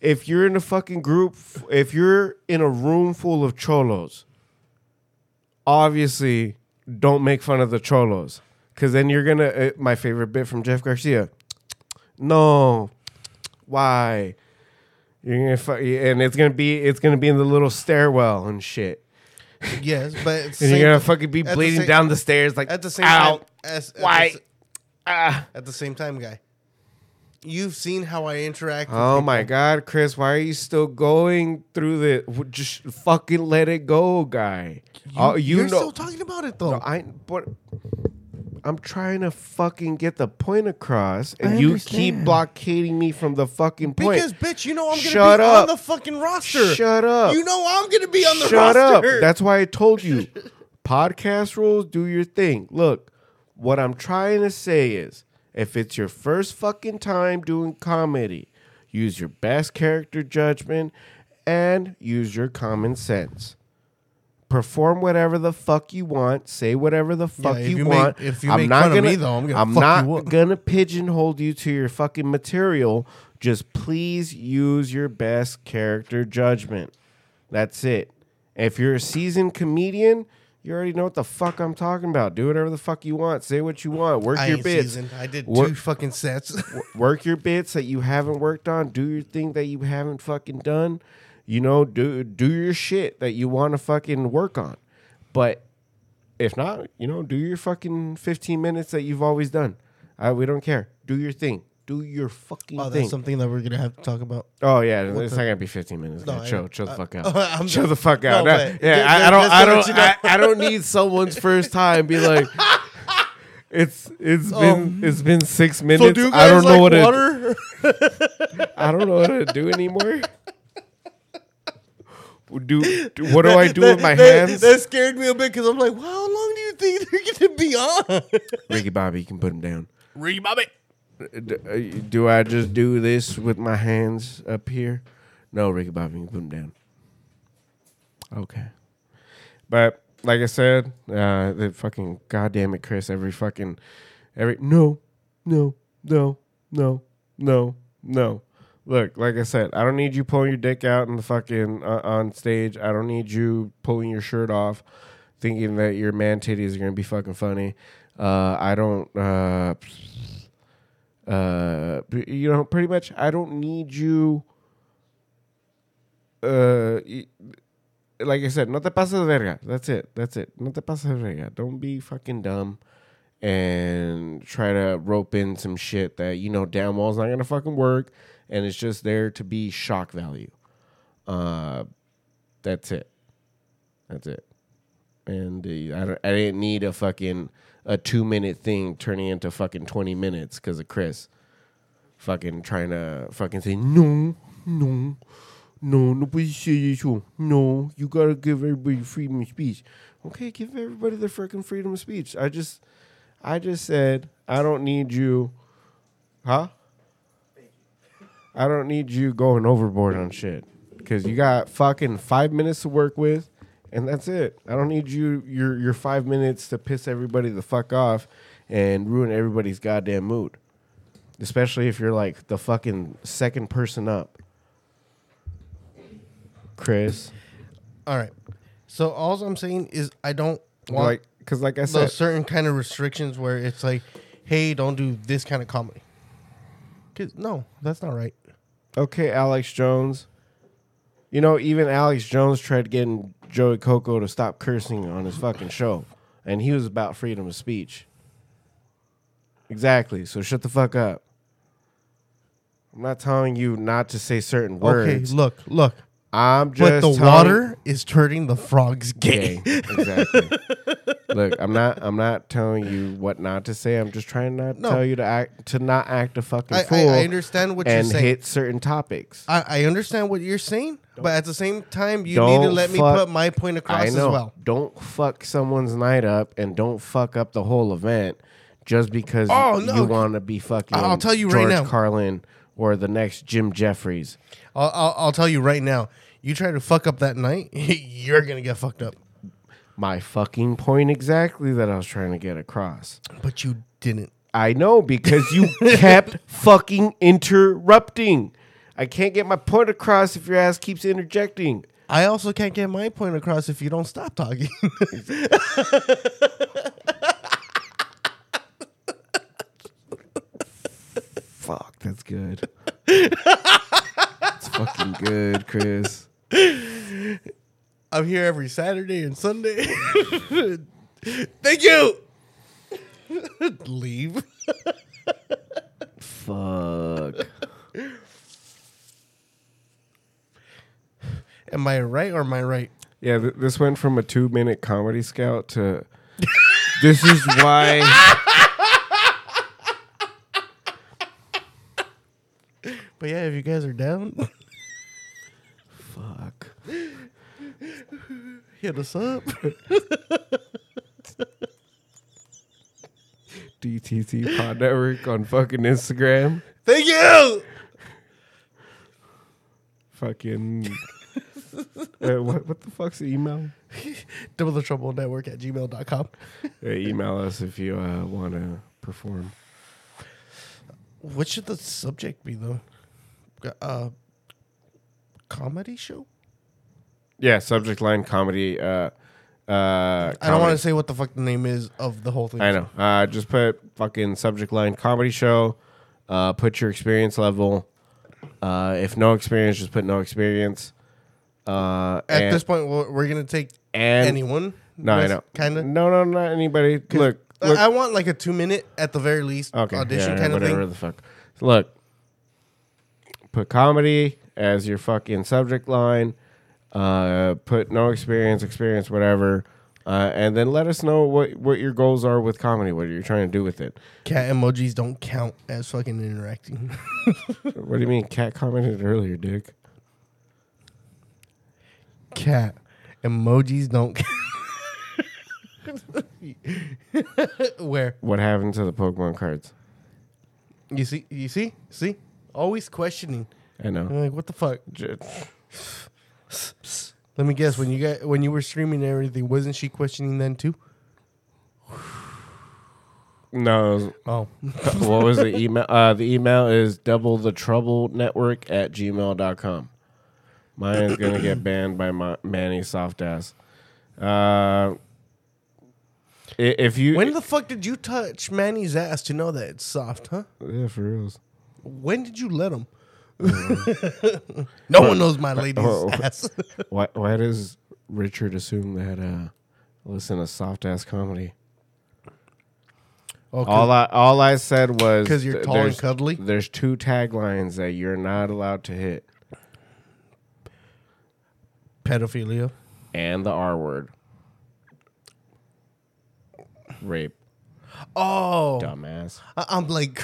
if you're in a fucking group, if you're in a room full of cholos, obviously don't make fun of the cholos, because then you're gonna. Uh, my favorite bit from Jeff Garcia. No, why? You're gonna fu- and it's gonna be it's gonna be in the little stairwell and shit. Yes, but And you're gonna fucking be at the bleeding same- down the stairs like at the same Ow. time as at the Why? s- Ah. at the same time, guy. You've seen how I interact. with Oh people. my god, Chris, why are you still going through the w- just fucking let it go, guy? Oh, you You're know still talking about it though. No, I but I'm trying to fucking get the point across, I and you keep blockading me from the fucking point. because bitch, you know I'm gonna Shut be up. on the fucking roster. Shut up. You know I'm gonna be on the roster. Shut up. That's why I told you. Podcast rules, do your thing. Look, what I'm trying to say is if it's your first fucking time doing comedy, use your best character judgment and use your common sense. Perform whatever the fuck you want. Say whatever the fuck if you, you make- want. if you I'm make not fun gonna, me, though, I'm gonna I'm fuck not gonna pigeonhole you to your fucking material. Just please use your best character judgment. That's it. If you're a seasoned comedian, you already know what the fuck I'm talking about. Do whatever the fuck you want. Say what you want. Work I your bits. seasoned. I did Work- two fucking sets. Work your bits that you haven't worked on. Do your thing that you haven't fucking done. You know, do do your shit that you want to fucking work on. But if not, you know, do your fucking 15 minutes that you've always done. Uh, we don't care. Do your thing. Do your fucking oh, thing. that's something that we're gonna have to talk about. Oh yeah, it's the- not gonna be 15 minutes. No, I chill, chill the Uh, fuck out. I'm chill the fuck out. No, but yeah, I, I don't, I don't, you know. I, I don't need someone's first time be like, it's it's been it's been six minutes. So do I don't know like what water? to, I don't know what to do anymore. Do, do what do I do with my that, hands? That scared me a bit because I'm like, well, how long do you think they're gonna be on? Ricky Bobby, you can put him down. Ricky Bobby. D- uh, Do I just do this with my hands up here? No, Ricky Bobby, you can put him down. Okay. But like I said, uh, the fucking goddamn it, Chris. Every fucking every no, no, no, no, no, no. Look, like I said, I don't need you pulling your dick out in the fucking uh, on stage. I don't need you pulling your shirt off, thinking that your man titties are gonna be fucking funny. Uh, I don't. Uh, uh, you know, pretty much, I don't need you. Uh, like I said, no te pases de verga. That's it. That's it. No te pases de verga. Don't be fucking dumb and try to rope in some shit that you know damn well is not gonna fucking work, and it's just there to be shock value. Uh, that's it. That's it. And uh, I don't, I didn't need a fucking a two minute thing turning into fucking twenty minutes because of Chris. Fucking trying to fucking say no, no, no, no puedes say eso. No, you gotta give everybody freedom of speech. Okay, give everybody their freaking freedom of speech. I just, I just said I don't need you, huh? I don't need you going overboard on shit because you got fucking five minutes to work with, and that's it. I don't need you your your five minutes to piss everybody the fuck off and ruin everybody's goddamn mood, especially if you're like the fucking second person up. Chris, All right. So all I'm saying is I don't want like, because like I those said, certain kind of restrictions where it's like, hey, don't do this kind of comedy. Cause no, that's not right. Okay, Alex Jones. You know, even Alex Jones tried getting Joey Coco to stop cursing on his fucking show, and he was about freedom of speech. Exactly. So shut the fuck up. I'm not telling you not to say certain words. Okay, look, look. I'm But just the telling- water is turning the frogs gay. gay. exactly. Look, I'm not. I'm not telling you what not to say. I'm just trying not to No. tell you to act to not act a fucking I, fool. I, I understand what you're and saying. hit certain topics. I, I understand what you're saying, but at the same time, you need to Don't let me fuck- put my point across I know. as well. Don't fuck someone's night up, and don't fuck up the whole event just because Oh, you, want to be fucking. I'll tell you right George now. Carlin or the next Jim Jeffries. I'll, I'll, I'll tell you right now. You try to fuck up that night, you're gonna get fucked up. My fucking point exactly that I was trying to get across. But you didn't. I know because you kept fucking interrupting. I can't get my point across if your ass keeps interjecting. I also can't get my point across if you don't stop talking. Fuck, that's good. it's fucking good, Chris. I'm here every Saturday and Sunday. Thank you. Leave. Fuck. Am I right or am I right? Yeah, th- this went from a two minute comedy scout to this is why. But yeah, if you guys are down, Fuck. Hit us up. DTT Pod Network on fucking Instagram. Thank you. Fucking. Uh, what, what the fuck's the email? Double the trouble network at gmail.com. Uh, email us if you uh, want to perform. What should the subject be though? Uh, comedy show? Yeah, subject line comedy. Uh, uh, I don't want to say what the fuck the name is of the whole thing. I know. Uh, just put fucking subject line comedy show. Uh, put your experience level. Uh, if no experience, just put no experience. Uh, At and, this point, we're, we're gonna take and anyone. no, I know. Kind of. No, no, not anybody. Look, look. I want like a two minute at the very least okay, audition yeah, kind of whatever thing. the fuck. Look, put comedy as your fucking subject line. Uh, put no experience, experience, whatever. Uh, and then let us know what, what your goals are with comedy, what are you're trying to do with it. Cat emojis don't count as fucking interacting. What do you mean? Cat commented earlier, Dick. Cat emojis don't. Where What happened to the Pokemon cards? you see, you see, see, always questioning. I know. I'm like, what the fuck? Let me guess. When you got when you were streaming and everything, wasn't she questioning then too? No. Oh, what was the email? Uh, the email is double the trouble network at gmail.com. Mine is going to get banned by my Manny's soft ass. Uh, i- if you. when the fuck did you touch Manny's ass to know that it's soft, huh? yeah, for reals. When did you let him? no one knows my lady's ass. Why, why does Richard assume that uh, listen to soft ass comedy? Oh, All I all I said was 'Cause you're th- tall and there's- cuddly? There's two taglines that you're not allowed to hit, pedophilia. and the R word. Rape, Oh, dumbass. I- I'm like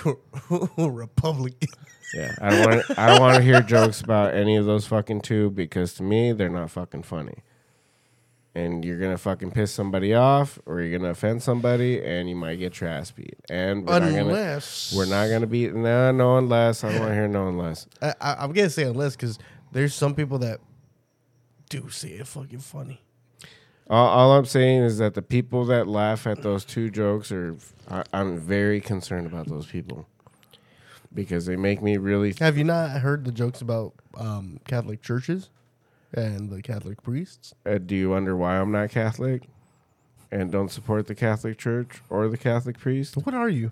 Republican. Yeah, I don't want. I don't want to hear jokes about any of those fucking two because to me they're not fucking funny. And you're gonna fucking piss somebody off, or you're gonna offend somebody, and you might get your ass beat. And we're not gonna. Unless We're not gonna beat no, no unless. I don't want to hear no unless. I, I, I'm gonna say unless because there's some people that do say it fucking funny. All, all I'm saying is that the people that laugh at those two jokes are, I, I'm very concerned about those people because they make me really. Have you not heard the jokes about um, Catholic churches and the Catholic priests? Uh, do you wonder why I'm not Catholic and don't support the Catholic Church or the Catholic priest? What are you?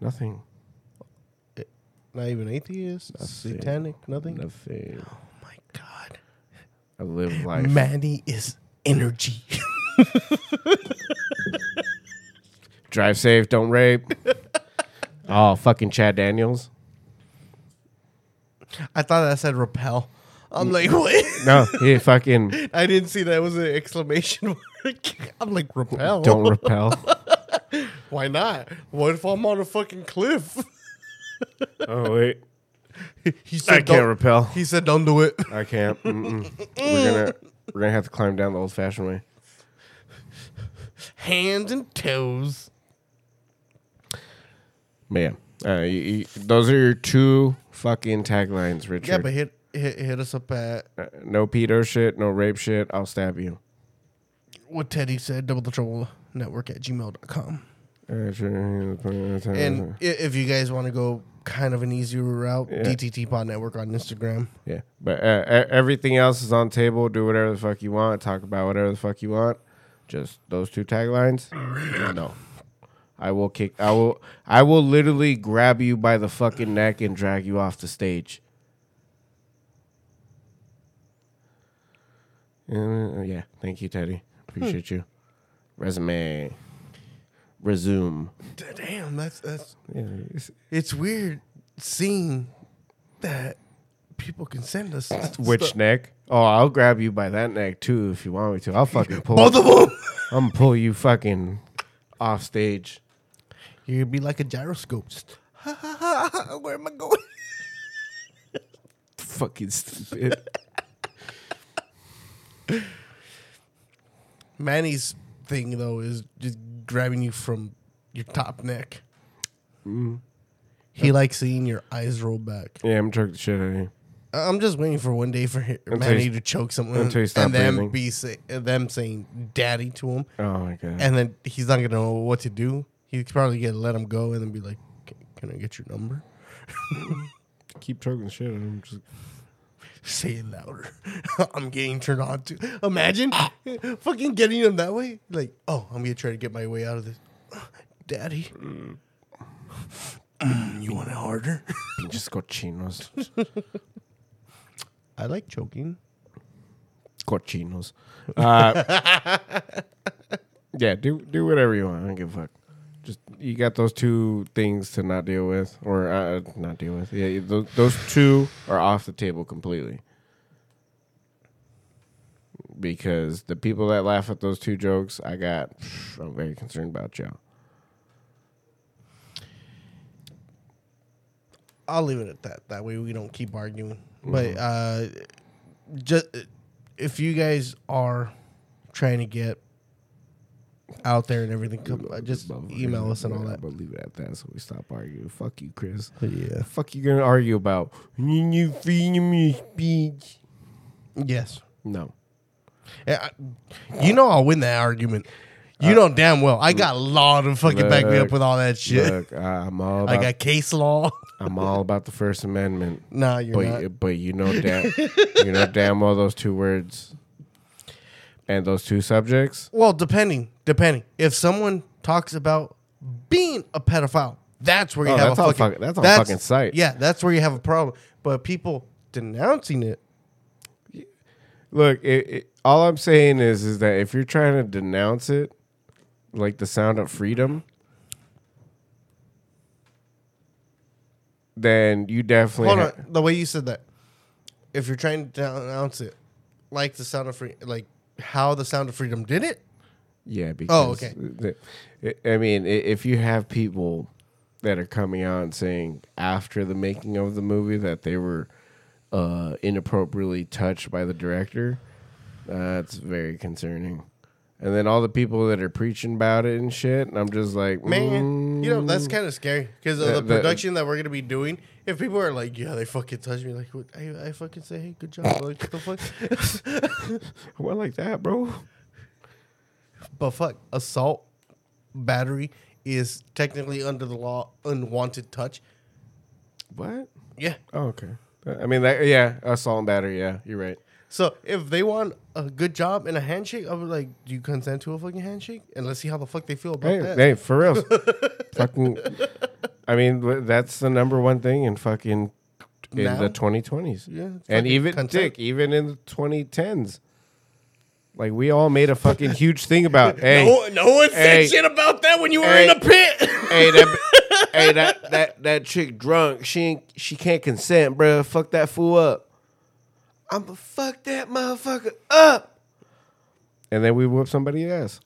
Nothing. Not even atheist, Nothing. satanic, nothing. Nothing. Oh my god, I live life. Manny is energy. Drive safe. Don't rape. oh, fucking Chad Daniels. I thought that said repel. I'm like, what? No, he fucking I didn't see that was an exclamation mark. I'm like, repel. don't repel. Why not? What if I'm on a fucking cliff? Oh wait, He said, I can't don't- repel. He said, "Don't do it." I can't. Mm-mm. We're gonna we're gonna have to climb down the old fashioned way. Hands and toes. Man, uh, you, you, those are your two fucking taglines, Richard. Yeah, but hit, hit hit us up at Uh, no pedo shit, no rape shit. I'll stab you. what Teddy said, double the trouble network at gmail.com. And if you guys want to go kind of an easier route, Yeah. DTT Pod Network on Instagram. yeah, but uh, everything else is on the table. Do whatever the fuck you want. Talk about whatever the fuck you want. Just those two taglines. No, I will kick. I will. I will literally grab you by the fucking neck and drag you off the stage. Uh, yeah, thank you, Teddy. Appreciate you. Resume. Resume. Damn, that's that's Yeah, it's- it's weird seeing that people can send us Which stuff. neck? Oh, I'll grab you by that neck too if you want me to. I'll fucking pull. both of them. I'm gonna pull you fucking off stage. You'd be like a gyroscope. Just, Where am I going? Fucking stupid. Manny's thing though is just grabbing you from your top neck. Mm-hmm. He likes seeing your eyes roll back. yeah, I'm choking the shit out of you. I'm just waiting for one day for hi- Until Manny you- to choke someone until you stop and them breathing. be say, them saying "daddy" to him, Oh my god. and then he's not gonna know what to do. He's probably gonna let him go and then be like, "Can- "Can I get your number?" Keep choking the shit him. Just Say it louder. I'm getting turned on to. Imagine fucking getting him that way. Like, oh, I'm gonna try to get my way out of this. Daddy, Mm, you want it harder? just cochinos. I like choking. Cochinos. Uh, yeah, do do whatever you want. I don't give a fuck. Just you got those two things to not deal with, or uh, not deal with. Yeah, those, those two are off the table completely. Because the people that laugh at those two jokes, I got. I'm very concerned about y'all. I'll leave it at that. That way we don't keep arguing. But uh, just if you guys are trying to get out there and everything, come, uh, just email us and all that. But leave it at that, so we stop arguing. Fuck you, Chris. Yeah. fuck you gonna argue about? You freedom of speech. Yes. No. Yeah, I- you know I'll win that argument. You know damn well. I got law to fucking back me up Look, with all that shit. Look, I'm all I about, got case law. I'm all about the First Amendment. nah, you're but not. but you know damn you know damn well those two words and those two subjects. Well, depending, depending. If someone talks about being a pedophile, that's where you Oh, have that's a on fucking. that's on fucking sight. Yeah, that's where you have a problem. But people denouncing it, Look, it, it, all I'm saying is is that if you're trying to denounce it, like the sound of freedom, then you definitely hold ha- on. The way you said that, if you're trying to denounce it, like the sound of free, like how the sound of freedom did it. Yeah, because Oh, okay. I mean, if you have people that are coming out and saying after the making of the movie that they were uh, inappropriately touched by the director, that's very concerning. And then all the people that are preaching about it and shit, and I'm just like, Man, you know that's mm. kind of scary because of The- the the- production that we're gonna be doing. If people are like, "Yeah, they fucking touched me," like, I, I fucking say, "Hey, good job," like, what the fuck? What like that, bro? But fuck, assault, battery is technically under the law unwanted touch. What? Yeah. Oh, okay. I mean, that, yeah, assault and battery. Yeah, you're right. So if they want a good job and a handshake, I was like, do you consent to a fucking handshake? And let's see how the fuck they feel about Hey, that. hey, for real. fucking. I mean, that's the number one thing in fucking in Now? the 2020s. Yeah, and even consent. dick, even in the 2010s. Like we all made a fucking huge thing about. Hey, no, no one Hey. said shit about that when you were Hey. in a pit. hey, that, hey, that that that chick drunk. She ain't, she can't consent, bro. Fuck that fool up. I'ma fuck that motherfucker up. And then we whoop somebody's ass.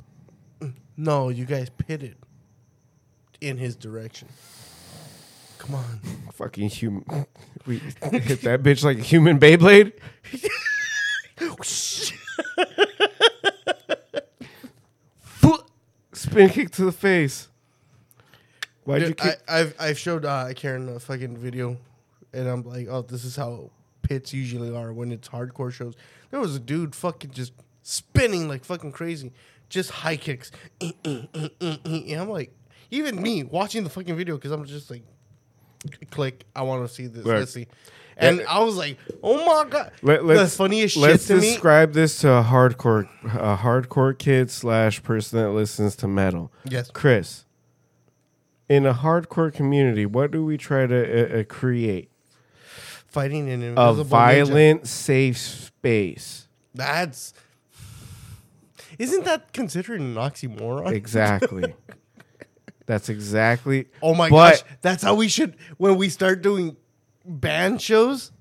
no, you guys pitted in his direction. Come on. Fucking human. We hit that bitch like a human Beyblade. Spin kick to the face. Why'd you kick? I, I've I've showed uh, Karen a fucking video, and I'm like, oh, this is how pits usually are when it's hardcore shows. There was a dude fucking just spinning like fucking crazy, just high kicks. Eh, eh, eh, and I'm like, even me watching the fucking video because I'm just like, click, I want to see this. Look. Let's see. And I was like, oh my god, Let, the us funniest shit let's to me. describe this to a hardcore, a hardcore kid slash person that listens to metal. Yes. Chris. In a hardcore community, what do we try to uh, uh, create? Fighting an A invisible ninja. violent, safe space. That's. Isn't that considered an oxymoron? Exactly. That's exactly. Oh my But- gosh, that's how we should when we start doing band shows.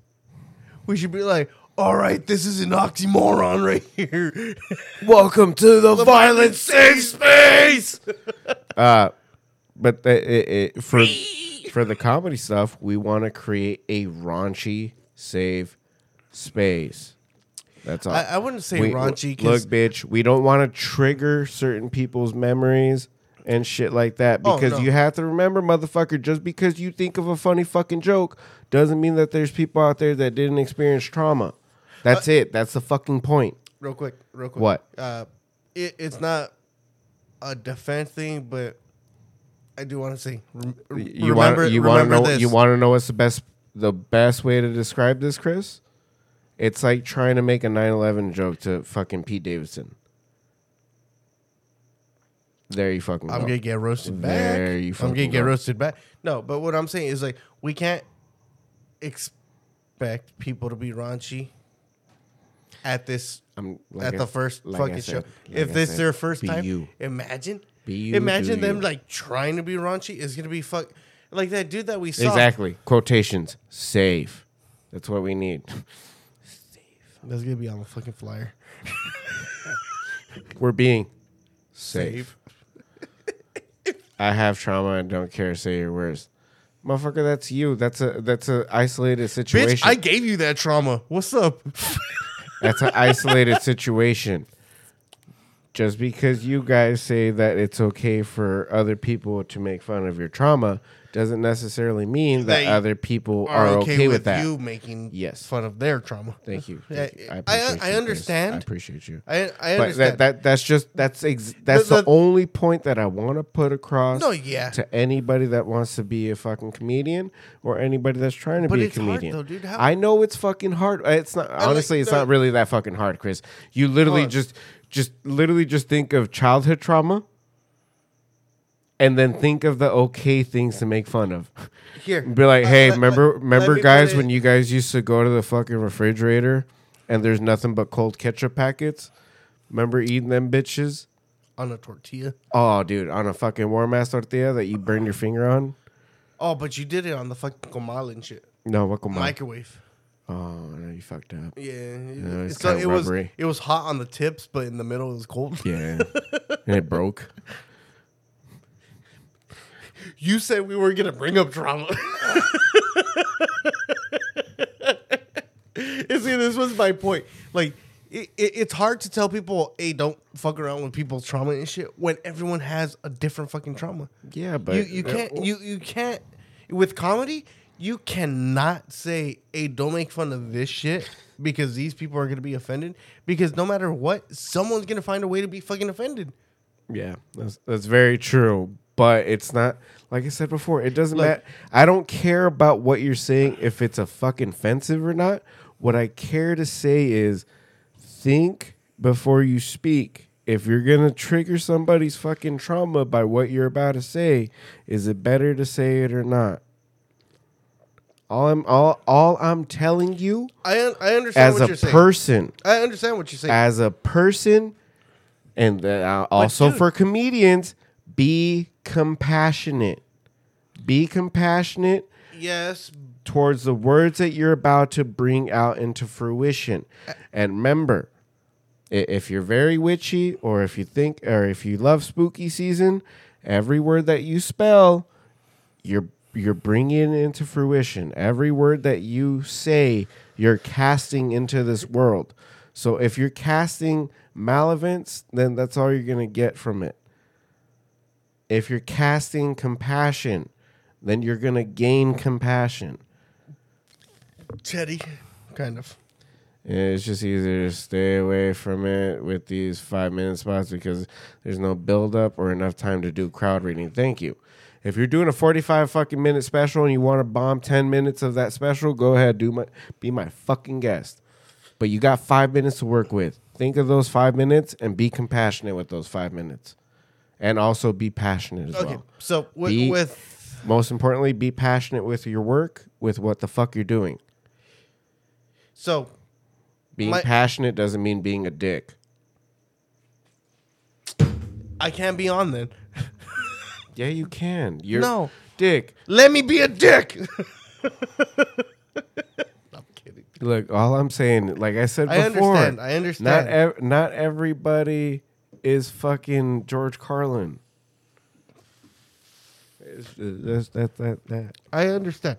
We should be like, all right, this is an oxymoron right here. Welcome to the, The violent safe space. uh, but the, it, it, for for the comedy stuff, we want to create a raunchy, safe space. That's all. I, I wouldn't say We- raunchy Look, bitch, we don't want to trigger certain people's memories and shit like that Oh, because no. you have to remember, motherfucker, just because you think of a funny fucking joke doesn't mean that there's people out there that didn't experience trauma. That's it. That's the fucking point. real quick, real quick. What? Uh, it, it's not a defense thing, but I do want to say, rem- You want you want to know this. you want to know what's the best the best way to describe this, Chris? It's like trying to make a 9/11 joke to fucking Pete Davidson. There you fucking I'm go. gonna get roasted back. There you I'm fucking gonna get go. roasted back. No, but what I'm saying is like we can't expect people to be raunchy at this I'm like at I- the first like I fucking said, show. like if I this said, their first be time, you. imagine, Be you, imagine do them you. like trying to be raunchy is gonna be fuck like that dude that we saw. Exactly. Quotations. Safe. That's what we need. Save. That's gonna be on the fucking flyer. We're being safe. I have trauma and don't care. Say your words, motherfucker. That's you. That's a that's a isolated situation. Bitch, I gave you that trauma. What's up? that's an isolated situation. just because you guys say that it's okay for other people to make fun of your trauma doesn't necessarily mean that They other people are, okay, with, that. you making Yes. fun of their trauma. Thank you. Thank you. I- appreciate I you, Chris. understand. I appreciate you. I I But understand. that, that that's just that's ex- that's The- the, the- only point that I want to put across. no, yeah, to anybody that wants to be a fucking comedian or anybody that's trying to But be a it's hard, comedian. though, dude. How- I know it's fucking hard. Uh, it's not like, honestly. it's the- not really that fucking hard, Chris. You literally just just literally just think of childhood trauma, and then think of the okay things to make fun of. here. Be like, hey, let- remember let- remember let guys when you guys used to go to the fucking refrigerator and there's nothing but cold ketchup packets? Remember eating them bitches? on a tortilla. Oh, dude, on a fucking warm ass tortilla that you burn your finger on? Oh, but you did it on the fucking comal and shit. No, what come on? Microwave. Oh, no, you fucked up. Yeah, it's so it was it was hot on the tips, but in the middle it was cold. Yeah, and it broke. You said we were gonna bring up drama. You See, this was my point. Like, it, it, it's hard to tell people, "Hey, don't fuck around with people's trauma and shit." When everyone has a different fucking trauma. Yeah, but you you can't you you can't with comedy. You cannot say, "Hey, don't make fun of this shit," because these people are gonna be offended. Because no matter what, someone's gonna find a way to be fucking offended. Yeah, that's that's very true. But it's not like I said before. It doesn't Look- matter. I don't care about what you're saying if it's a fucking offensive or not. What I care to say is think before you speak. If you're gonna trigger somebody's fucking trauma by what you're about to say, is it better to say it or not? All I'm all all I'm telling you I un- I understand as what a you're saying. person I understand what you're saying. as a person and then, uh, also dude- for comedians be compassionate be compassionate yes, towards the words that you're about to bring out into fruition. And remember if you're very witchy or if you think or if you love spooky season every word that you spell you're you're bringing it into fruition. Every word that you say you're casting into this world. So if you're casting malevolence then that's all you're going to get from it. If you're casting compassion then you're going to gain compassion Teddy, kind of. it's just easier to stay away from it with these five minute spots because there's no buildup or enough time to do crowd reading. Thank you. If you're doing a 45 fucking minute special and you want to bomb 10 minutes of that special, go ahead, do my be my fucking guest. But you got 5 minutes to work with. Think of those 5 minutes and be compassionate with those 5 minutes. And also be passionate as Okay, well. so with, Be- with Most importantly, be passionate with your work, with what the fuck you're doing. so Being My- passionate doesn't mean being a dick. I can't be on then. Yeah, you can. You're No. dick. Let me be a dick. I'm kidding. Look, all I'm saying, like I said I before, I understand. I not understand. ev- not everybody is fucking George Carlin. It's, that's that that that. I understand.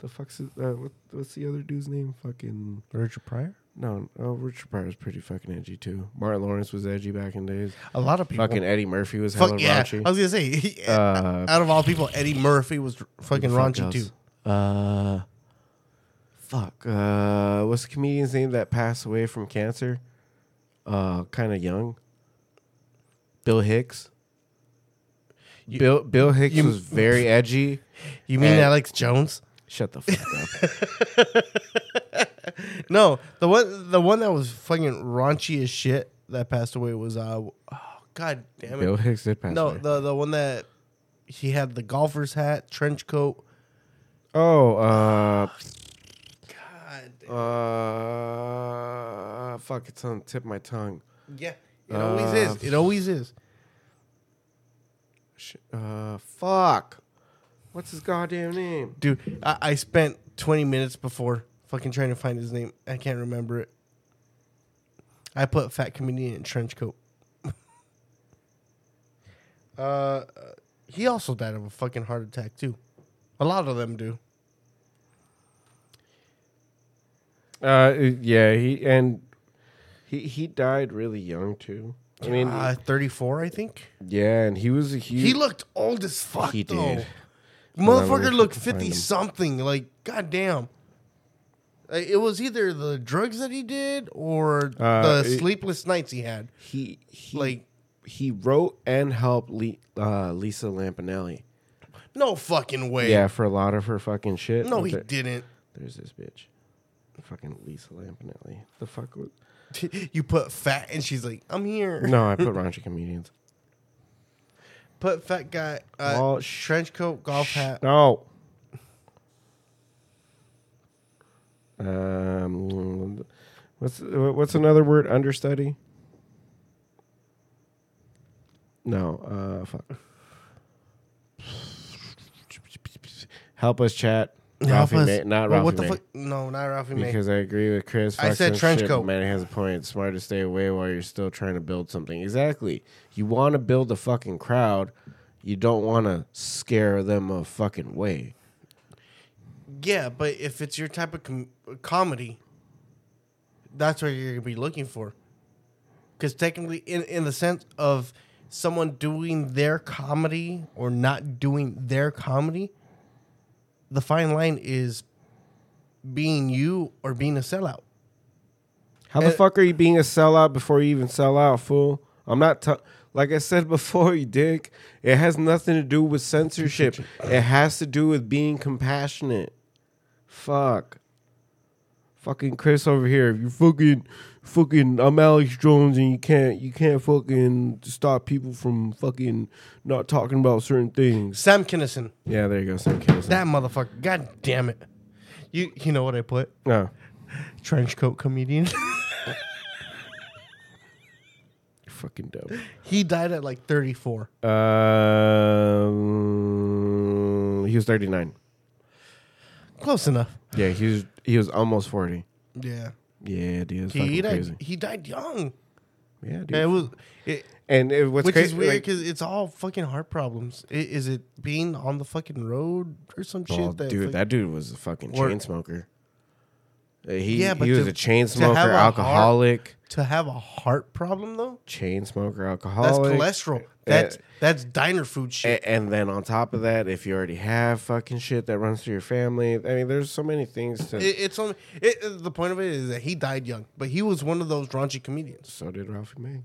The fuck's his, uh, what, what's the other dude's name? Fucking Richard Pryor. no. Oh, Richard Pryor was pretty fucking edgy too. Martin Lawrence was edgy back in days. A lot of people. Fucking Eddie Murphy was hella Fuck yeah. raunchy. I was gonna say, he- Uh, out of all people, Eddie Murphy was fucking Who the fuck raunchy else? too. Uh, fuck. Uh, what's the comedian's name that passed away from cancer? Uh, kind of young. Bill Hicks. Bill Bill Hicks you- was very edgy. You mean And- Alex Jones? Shut the fuck up. No, the one the one that was fucking raunchy as shit that passed away was uh oh god damn it. Bill Hicks did pass no, away. the the one that he had the golfer's hat, trench coat. oh, uh, God damn. uh, fuck! It's on the tip of my tongue. Yeah. It always Uh, is. It always is. Sh- Uh, fuck. What's his goddamn name? Dude, I, I spent 20 minutes before fucking trying to find his name. I can't remember it. I put fat comedian in trench coat. uh, he also died of a fucking heart attack too. A lot of them do. Uh, yeah, he and he he died really young too. I mean, Uh, 34, I think. yeah, and he was a huge. He looked old as fuck. He though. did. Motherfucker looked 50 something. Like, goddamn. It was either the drugs that he did or Uh, the it- sleepless nights he had. he he Like, he wrote and helped Le- uh, Lisa Lampanelli. no fucking way. Yeah, for a lot of her fucking shit. No, But he there- didn't. There's this bitch, fucking Lisa Lampanelli. The fuck was? you put fat and she's like, I'm here. No, I put raunchy comedians. Put fat guy, uh, Oh, sh- trench coat, golf hat. No. Um, what's what's another word? Understudy. No. Uh, fuck. Help us chat. Ralphie. May, not Well, Ralphie what the May. fuck? No, not Ralphie May. Because I agree with Chris. I said trench shit, coat. Man, has a point. It's smart to stay away while you're still trying to build something. Exactly. You want to build a fucking crowd. You don't want to scare them a fucking way. Yeah, but if it's your type of com- comedy, that's what you're gonna be looking for. Because technically, in in the sense of someone doing their comedy or not doing their comedy, the fine line is being you or being a sellout. How the fuck are you being a sellout before you even sell out, fool? I'm not. T- like I said before, you dick. It has nothing to do with censorship. It has to do with being compassionate. Fuck. Fucking Chris over here. If you fucking, fucking. I'm Alex Jones, and you can't, you can't fucking stop people from fucking not talking about certain things. Sam Kinison, Yeah, there you go, Sam Kinison. that motherfucker. God damn it. You you know what I put? no, Trench coat comedian. you're fucking dope. he died at like 34. Um, he was 39. Close enough. Yeah, he was he was almost forty. Yeah. Yeah, dude, it's He, fucking died. crazy. He died young. Yeah, dude. And it was, it, and it, what's which crazy, is weird like, because it's all fucking heart problems. I- Is it being on the fucking road or some oh, shit? That dude, fuck- that dude was a fucking Or- chain smoker. Uh, He Yeah, but he was to- a chain to have smoker, a heart- alcoholic, to have a heart problem though, chain smoker, alcoholic. that's cholesterol. That's that's diner food shit. And then on top of that, if you already have fucking shit that runs through your family, I mean, there's so many things to. It- it's only it, the point of it is that he died young, but he was one of those raunchy comedians. so did Ralphie May,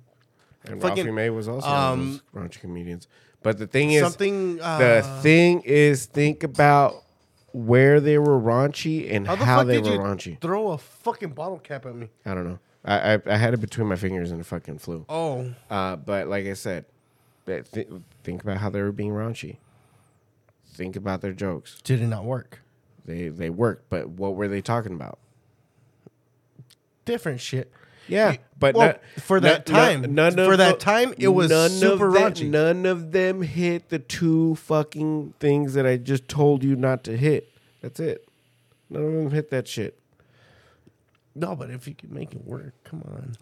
and Fucking, Ralphie May was also um, one of those raunchy comedians. But the thing is, Something. Uh, the thing is, think about where they were raunchy and how how, the fuck they were raunchy. throw a fucking bottle cap at me? I don't know. I, I I had it between my fingers and it fucking flew. Oh, Uh, but like I said, th- think about how they were being raunchy. Think about their jokes. did it not work? They they worked, but what were they talking about? Different shit. Yeah, You- but well, not- for that not- time- none for of that the- time, it was none super of them, raunchy. None of them hit the two fucking things that I just told you not to hit. That's it. None of them hit that shit. No, but if you can make it work, come on.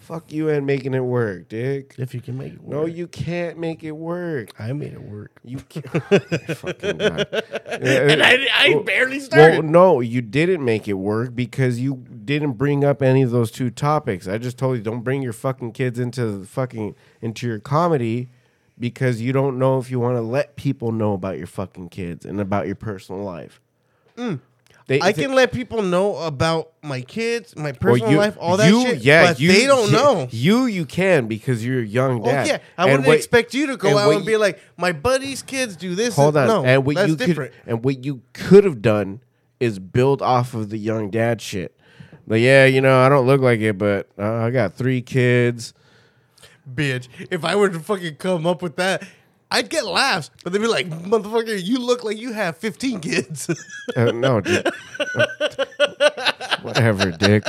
Fuck you and making it work, dick. If you can make it work. No, you can't make it work. I made it work. You can't. fucking God. And I, I Well- barely Well, started. no, you didn't make it work because you didn't bring up any of those two topics. I just told you don't bring your fucking kids into the fucking into your comedy because you don't know if you want to let people know about your fucking kids and about your personal life. Mm. They. I can let people know about my kids, my personal you- life, all that you- shit. Yeah, but you, they don't yeah, know. You you can because you're a young Oh dad. yeah, I And wouldn't what- expect you to go and out and be like, my buddy's kids do this. Hold on. No, and what that's you different. could and what you could have done is build off of the young dad shit. Like, yeah, you know, I don't look like it, but uh, I got three kids. Bitch, if I were to fucking come up with that, I'd get laughs. But they'd be like, motherfucker, you look like you have 15 kids. Uh, no, dude. Uh, whatever, dick.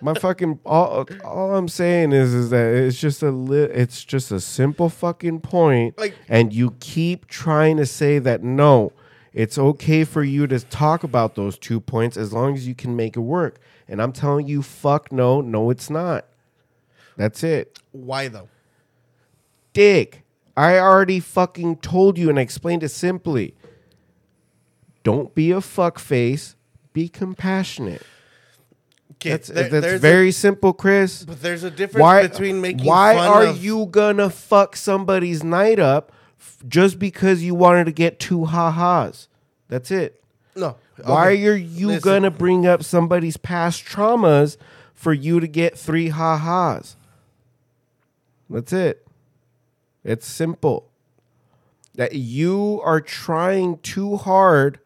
My fucking all, all I'm saying is is that it's just a li- it's just a simple fucking point, Like- and you keep trying to say that no, it's okay for you to talk about those two points as long as you can make it work. And I'm telling you, fuck no, no, it's not. That's it, Why though? dick. I already fucking told you and I explained it simply. Don't be a fuck face. Be compassionate. Okay, That's, there- that's there's a- very simple, Chris. But there's a difference Why, between making why are of, you gonna fuck somebody's night up f- just because you wanted to get two ha-has? That's it. No. Why are you listen. gonna bring up somebody's past traumas for you to get three ha-has? That's it. It's simple. That you are trying too hard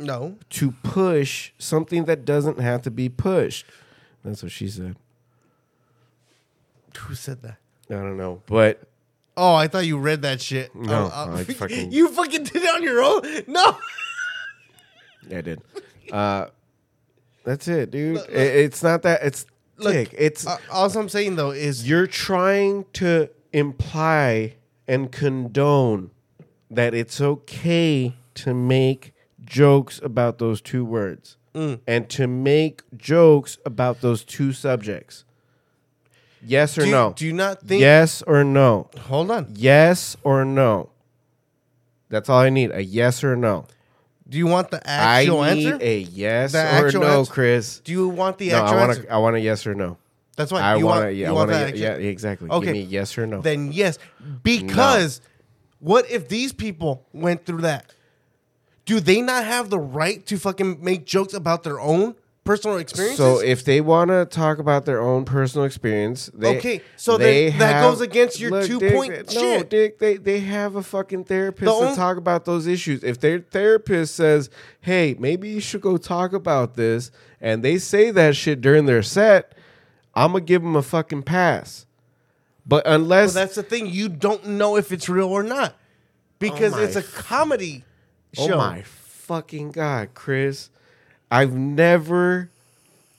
No. to push something that doesn't have to be pushed. That's what she said. Who said that? I don't know, but Oh, I thought you read that shit. No, Oh, I fucking- you fucking did it on your own. No. I did. Uh, that's it, dude. It- it's not that. It's Look. It's Uh, all I'm saying though is you're trying to imply and condone that it's okay to make jokes about those two words Mm. and to make jokes about those two subjects. Yes or do, you- no? do you not think? yes or no? Hold on. Yes or no? That's all I need. A yes or no. Do you want the actual I need answer? a yes The or no, answer? Chris. Do you want the No, actual I want answer? a, I want a yes or no. That's why I you want want, to. Yeah, you I want the to. Yeah, exactly. Okay. Give me yes or no. Then yes, because what if these people went through that? Do they not have the right to fucking make jokes about their own personal experiences? So if they want to talk about their own personal experience, they, Okay, so they then that have- goes against your Look, two-point Dick, shit. No, Dick, they they have a fucking therapist The to talk about those issues. If their therapist says, "Hey, maybe you should go talk about this," and they say that shit during their set, I'm gonna give him a fucking pass. But Well, unless that's the thing. You don't know if it's real or not because Oh it's a comedy Oh show. my fucking god, Chris. I've never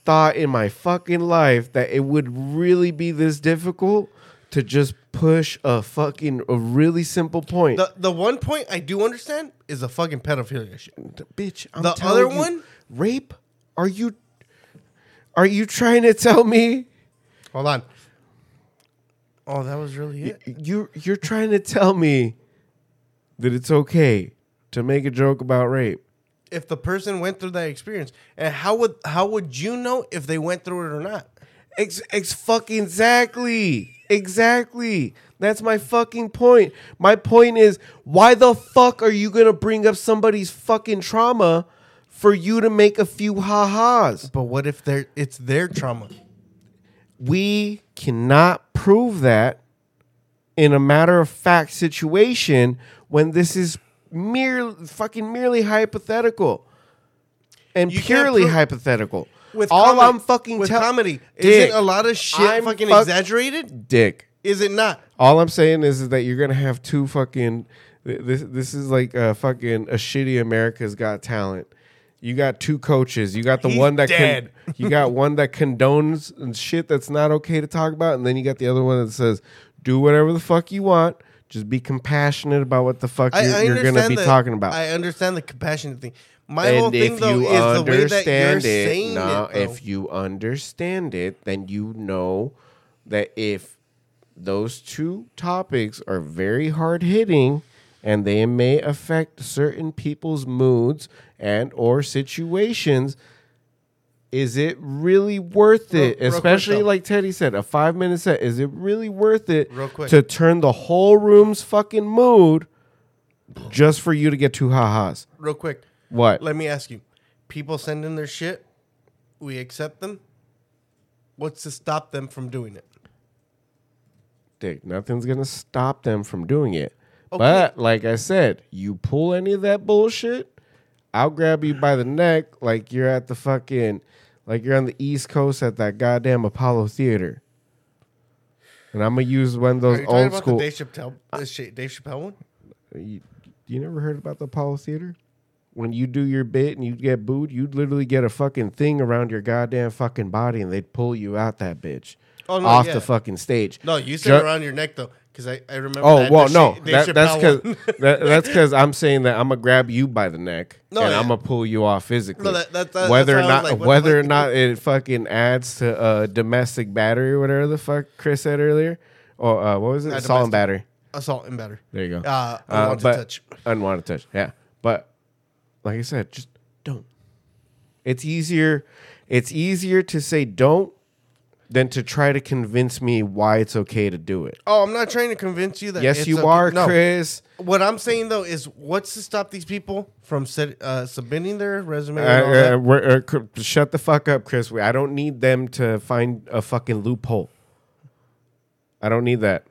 thought in my fucking life that it would really be this difficult to just push a fucking a really simple point. The the one point I do understand is a fucking pedophilia shit. Bitch, I'm the telling other you, one? rape? Are you are you trying to tell me Hold on. Oh, that was really it. you you're trying to tell me that it's okay to make a joke about rape? If the person went through that experience, and how would how would you know if they went through it or not? Ex, ex fucking exactly. Exactly. That's my fucking point. My point is why the fuck are you going to bring up somebody's fucking trauma for you to make a few ha-has? But what if they're it's their trauma? We cannot prove that in a matter of fact situation when this is mere fucking merely hypothetical and You can't purely prove- hypothetical. With All comedy, I'm fucking with tell- comedy, isn't a lot of shit I'm fucking fuck- exaggerated? Dick. Is it not? All I'm saying is, is that you're gonna have two fucking. th- This this is like a fucking a shitty America's Got Talent. You got two coaches. You got the He's one that dead. Con, you got one that condones and shit that's not okay to talk about, and then you got the other one that says, "Do whatever the fuck you want. Just be compassionate about what the fuck I, you're, you're gonna be the- talking about." I understand the compassionate thing. My and whole thing though is the way that you're it, saying no, it. though. if you understand it, then you know that if those two topics are very hard hitting and they may affect certain people's moods and or situations, is it really worth it? real quick, Especially though. like Teddy said, a five minute set. Is it really worth it Real quick. to turn the whole room's fucking mood just for you to get two ha-has? Real quick, What? let me ask you: People send in their shit, we accept them. What's to stop them from doing it? dick. Nothing's gonna stop them from doing it. Okay. But like I said, you pull any of that bullshit, I'll grab you by the neck like you're at the fucking like you're on the East Coast at that goddamn Apollo Theater. And I'm gonna use one of those old school. the Dave Chappelle, Dave Chappelle one? you, you never heard about the Apollo Theater? When you do your bit and you get booed, you'd literally get a fucking thing around your goddamn fucking body and they'd pull you out that bitch. Oh, no, off yeah. the fucking stage. No, you said Ju- around your neck though, because I, I remember. Oh that, well, no, that, that's because that, that's because I'm saying that I'm gonna grab you by the neck No, and yeah. I'm gonna pull you off physically. No, that- whether or not like, whether or not it fucking adds to uh, domestic battery or whatever the fuck Chris said earlier, or uh, what was it, assault and battery. assault and battery. There you go. Uh, unwanted but- touch. Unwanted touch. Yeah, but like I said, just don't. It's easier. It's easier to say don't than to try to convince me why it's okay to do it. Oh, I'm not trying to convince you that. Yes, you okay- are, No. Chris. What I'm saying though is, what's to stop these people from uh, submitting their resume? Uh, and all uh, uh, shut the fuck up, Chris. We- I don't need them to find a fucking loophole. I don't need that.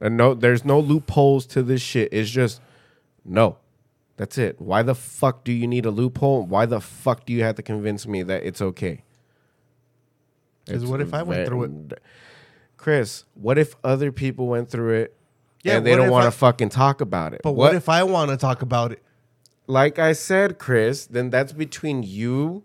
And no, there's no loopholes to this shit. It's just no. That's it. Why the fuck do you need a loophole? Why the fuck do you have to convince me that it's okay? Because what if I went through it? Chris, what if other people went through it Yeah, and they don't want to fucking talk about it? But what, if I want to talk about it? like I said, Chris, then that's between you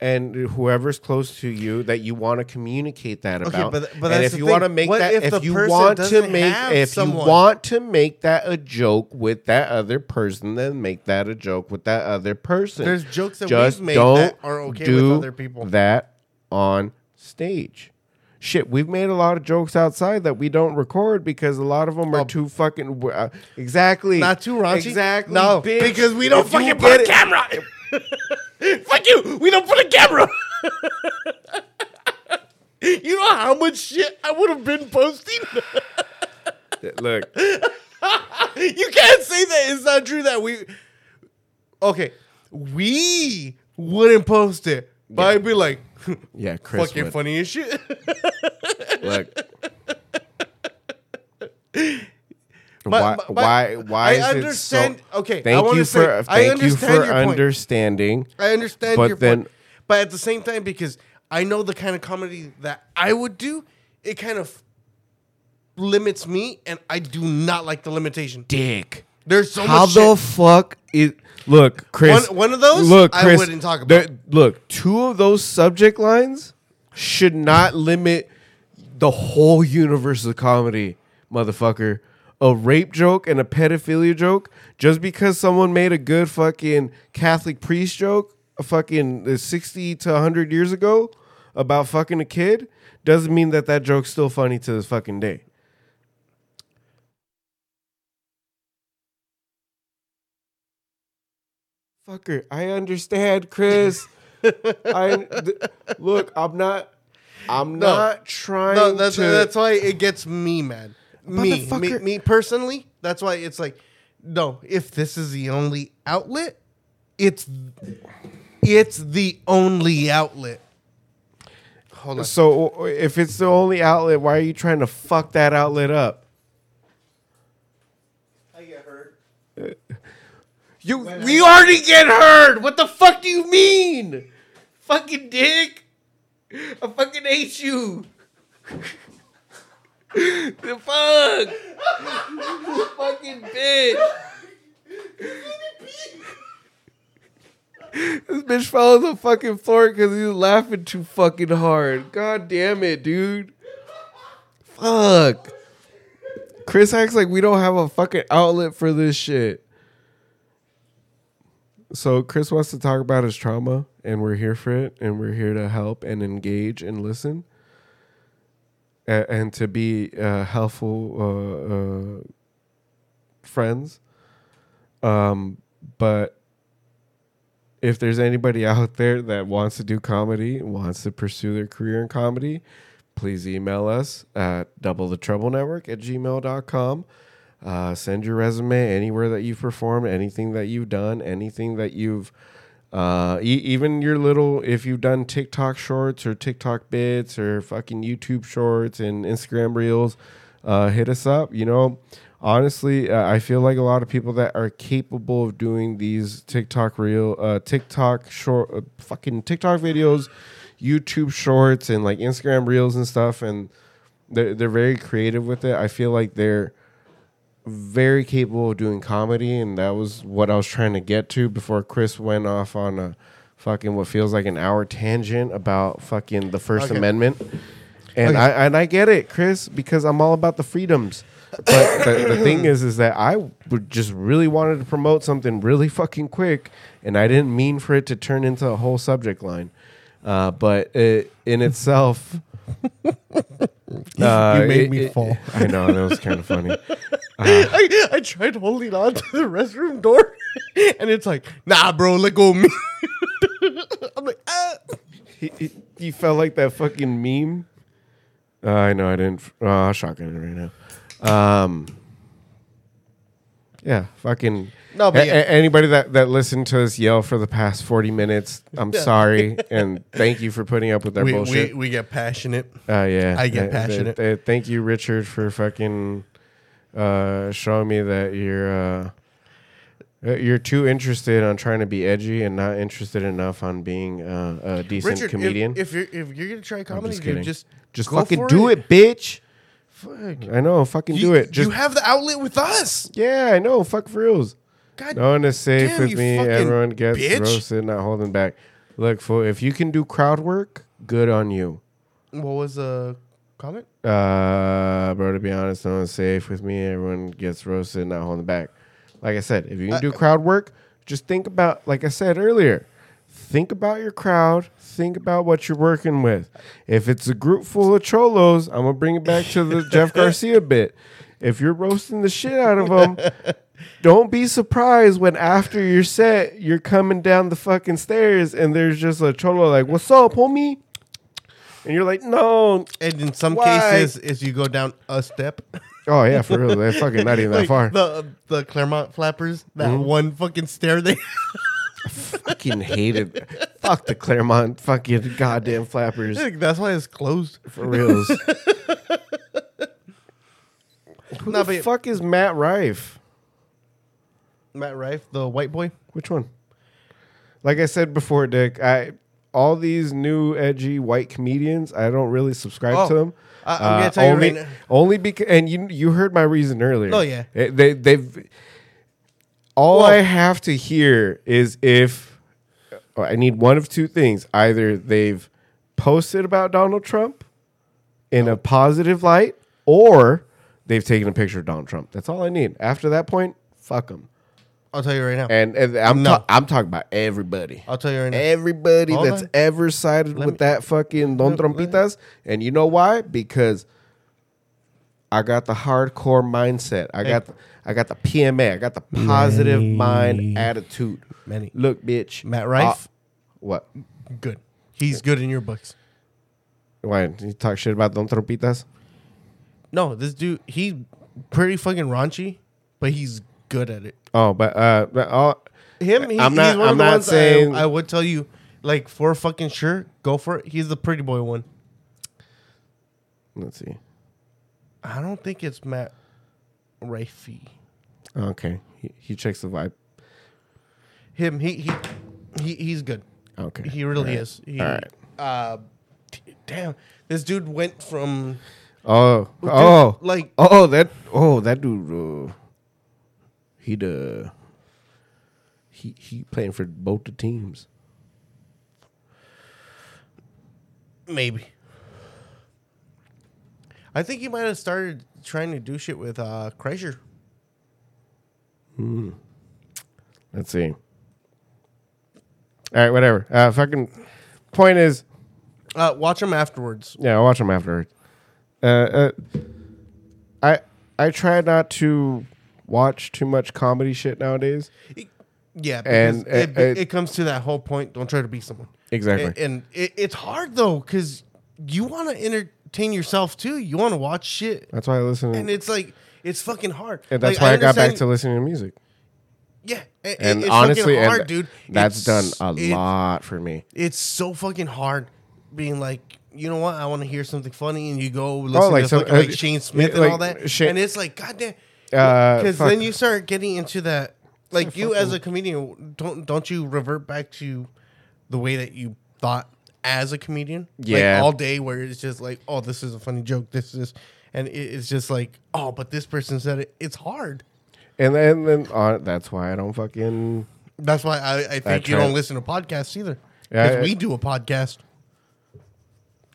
and whoever's close to you that you want to communicate that Okay, about. but- but and if you thing. want to make What that, if if, you want to make, if someone? you want to make that a joke with that other person, then make that a joke with that other person. There's jokes that we've made don't that are okay with do other people. That on stage. Shit, we've made a lot of jokes outside that we don't record because a lot of them are too fucking uh, exactly Not too raunchy? Exactly. No, bitch. because we don't If fucking put a camera. Fuck you. We don't put a camera. you know how much shit I would have been posting? Look, you can't say that. It's not true that we. Okay, we wouldn't post it, but I'd be like, yeah, Chris. fucking would. funny as shit. Look. But- why, but- why? Why I understand- so? okay, I thank you say- for thank you understand for your point. understanding. I understand But your then- point, but at the same time, because I know the kind of comedy that I would do, it kind of limits me, and I do not like the limitation. Dick. There's so How much the shit. fuck is look, Chris? One- one of those, Look, Chris, I wouldn't talk there- about. look, two of those subject lines should not limit the whole universe of comedy, motherfucker. A rape joke and a pedophilia joke, just because someone made a good fucking Catholic priest joke, a fucking uh, sixty to hundred years ago about fucking a kid, doesn't mean that that joke's still funny to this fucking day. Fucker, I understand, Chris. I th- look. I'm not. I'm No. not trying No, that's to. that's why it gets me mad. Me, me, me personally. That's why it's like, no. If this is the only outlet, it's it's the only outlet. Hold on. so if it's the only outlet, why are you trying to fuck that outlet up? I get hurt. Uh, you, we already get hurt. What the fuck do you mean? Fucking dick. I fucking hate you. the fuck? fucking bitch. this bitch fell on the fucking floor because he was laughing too fucking hard. God damn it, dude. Fuck. Chris acts like we don't have a fucking outlet for this shit. So Chris wants to talk about his trauma, and we're here for it, and we're here to help and engage and listen, and, to be uh, helpful uh, uh, friends. Um, but if there's anybody out there that wants to do comedy, wants to pursue their career in comedy, please email us at double the trouble network at gmail.com. Uh, send your resume anywhere that you've performed, anything that you've done, anything that you've, uh, e- even your little, if you've done TikTok shorts or TikTok bits or fucking YouTube shorts and Instagram reels, uh, hit us up. You know, honestly, uh, I feel like a lot of people that are capable of doing these TikTok reel, uh, TikTok short, uh, fucking TikTok videos, YouTube shorts, and like Instagram reels and stuff, and they're they're very creative with it. I feel like they're very capable of doing comedy, and that was what I was trying to get to before Chris went off on a fucking what feels like an hour tangent about fucking the First Okay. Amendment. And Okay. I and I get it, Chris, because I'm all about the freedoms. But the, the thing is, is that I would just really wanted to promote something really fucking quick, and I didn't mean for it to turn into a whole subject line. Uh, but it, in itself, uh, You made it- me it- fall. I know that was kind of funny. I, I tried holding on to the restroom door, and it's like, nah, bro, let go of me. I'm like, ah. he, he, he felt like that fucking meme. Uh, I know I didn't. Oh, I'll shotgun it right now. Um, yeah, fucking. No, but a- yeah. anybody that that listened to us yell for the past forty minutes, I'm sorry, and thank you for putting up with our we, bullshit. we we get passionate. Uh, yeah, I get Uh, passionate. uh, uh, thank you, Richard, for fucking uh, showing me that you're uh, you're too interested on trying to be edgy and not interested enough on being uh, a decent Richard, comedian. If, if you're if you're gonna try comedy, just dude, kidding. just just go fucking for do it, bitch. Fuck. I know, fucking You, do it. Just you have the outlet with us. yeah, I know. Fuck for reals. God, No one is safe damn, with me. Everyone gets bitch. roasted, not holding back. Look, fool, if you can do crowd work, good on you. what was the comment? Uh, bro, to be honest, no one's safe with me. Everyone gets roasted, not holding back. Like I said, if you can do crowd work, just think about, like I said earlier, think about your crowd. Think about what you're working with. If it's a group full of cholos, I'm gonna bring it back to the Jeff Garcia bit. If you're roasting the shit out of them, don't be surprised when after your set you're coming down the fucking stairs and there's just a cholo like, "What's up, homie?" And you're like, "No, And in some Why? cases, is you go down a step. Oh yeah, for real. They're fucking not even that Like far. The the Claremont flappers, that Mm-hmm. one fucking stair they. fucking hated. Fuck the Claremont fucking goddamn flappers That's why it's closed. for reals. Who Nah, the fuck is Matt Rife? Matt Rife, the white boy. Which one? Like I said before, Dick, I all these new edgy white comedians, I don't really subscribe Oh, to them. I- I'm gonna tell you only, right now- only because, and you you heard my reason earlier. Oh, yeah. Eh, they they've. All I have to hear is if oh, I need one of two things: either they've posted about Donald Trump in a positive light, or they've taken a picture of Donald Trump. That's all I need. After that point, fuck them. I'll tell you right now. And, and I'm No. ta- I'm talking about everybody. I'll tell you right now. Everybody Hold that's on. ever sided Let with me- that fucking Don let- Trompitas. And you know why? Because I got the hardcore mindset. I got the, I got the PMA. I got the positive mind attitude. Manny. Look, bitch. Matt Rife, Uh, what? good. He's good in your books. Why? You talk shit about Don Trompitas? No, this dude, he's pretty fucking raunchy, but he's good at it. Oh, but uh, but all, Him, he, I'm not- he's one I'm of the not ones saying- I, I would tell you, like for fucking sure, go for it. He's the pretty boy one. let's see. I don't think it's Matt Rifey. Okay, he, he checks the vibe. Him, he he, he he's good. Okay, He really All right. is. He, All right. Uh, t- damn, this dude went from Oh, oh, like Oh, that oh that dude. Uh, he the he he playing for both the teams. maybe. I think he might have started trying to do shit with uh Kreischer. Let's see. All right, whatever. Uh, fucking point is, Uh, watch him afterwards. yeah, I'll watch them afterwards. Uh, uh, I I try not to watch too much comedy shit nowadays. Yeah, because And, uh, it, uh, it comes to that whole point. Don't try to be someone. Exactly. And, and it, it's hard though, because you want to entertain yourself too. You want to watch shit, That's why I listen. and it's like it's fucking hard. and that's Like, why I, got back to listening to music. yeah. it- And it's honestly, hard, and dude. that's done a lot for me. It's so fucking hard being like, you know what? I want to hear something funny, and you go listen like to some- fucking, like uh, Shane Smith yeah, and all that, Shane- and it's like, goddamn. Uh, Because fuck. then you start getting into that, like you as a comedian, don't don't you revert back to the way that you thought as a comedian? Yeah. like all day where it's just like, oh, this is a funny joke, this is, and it's just like, oh, but this person said it. It's hard. and then then uh, that's why I don't fucking That's why I, I think you don't listen to podcasts either. Yeah, Because I- we do a podcast.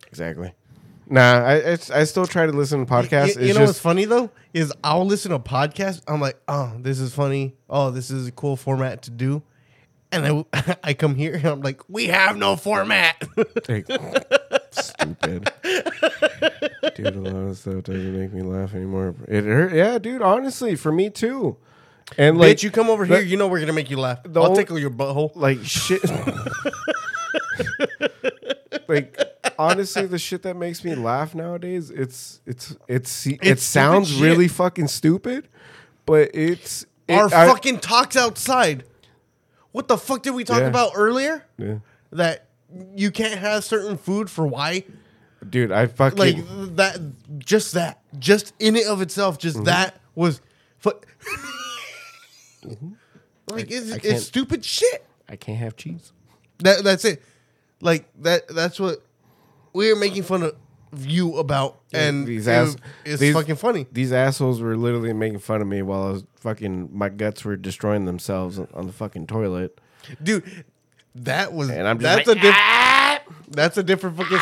exactly. Nah, I, I I still try to listen to podcasts. You, you it's know what's funny though is I'll listen to a podcast. I'm like, oh, this is funny. Oh, this is a cool format to do. And I, I come here and I'm like, we have no format. like, stupid. dude, a lot of stuff doesn't make me laugh anymore. It hurt. Yeah, dude. Honestly, for me too. And like Bitch, you come over the- here, you know we're gonna make you laugh. the I'll only- tickle your butthole. like shit. like honestly, the shit that makes me laugh nowadays, it's it's it's, it sounds really fucking stupid, but it's it- Our I- fucking talks outside. What the fuck did we talk Yeah. about earlier? Yeah. That you can't have certain food for why? dude. I fucking Like that, just that, just in it of itself, just Mm-hmm. that was, fu- like it's, I it's stupid shit. I can't have cheese. That that's it. Like that. That's what we are making fun of you about, and these it- ass- it's these- fucking funny. These assholes were literally making fun of me while I was fucking my guts were destroying themselves on the fucking toilet. dude. That was And I'm just that's like, a different that's a different fucking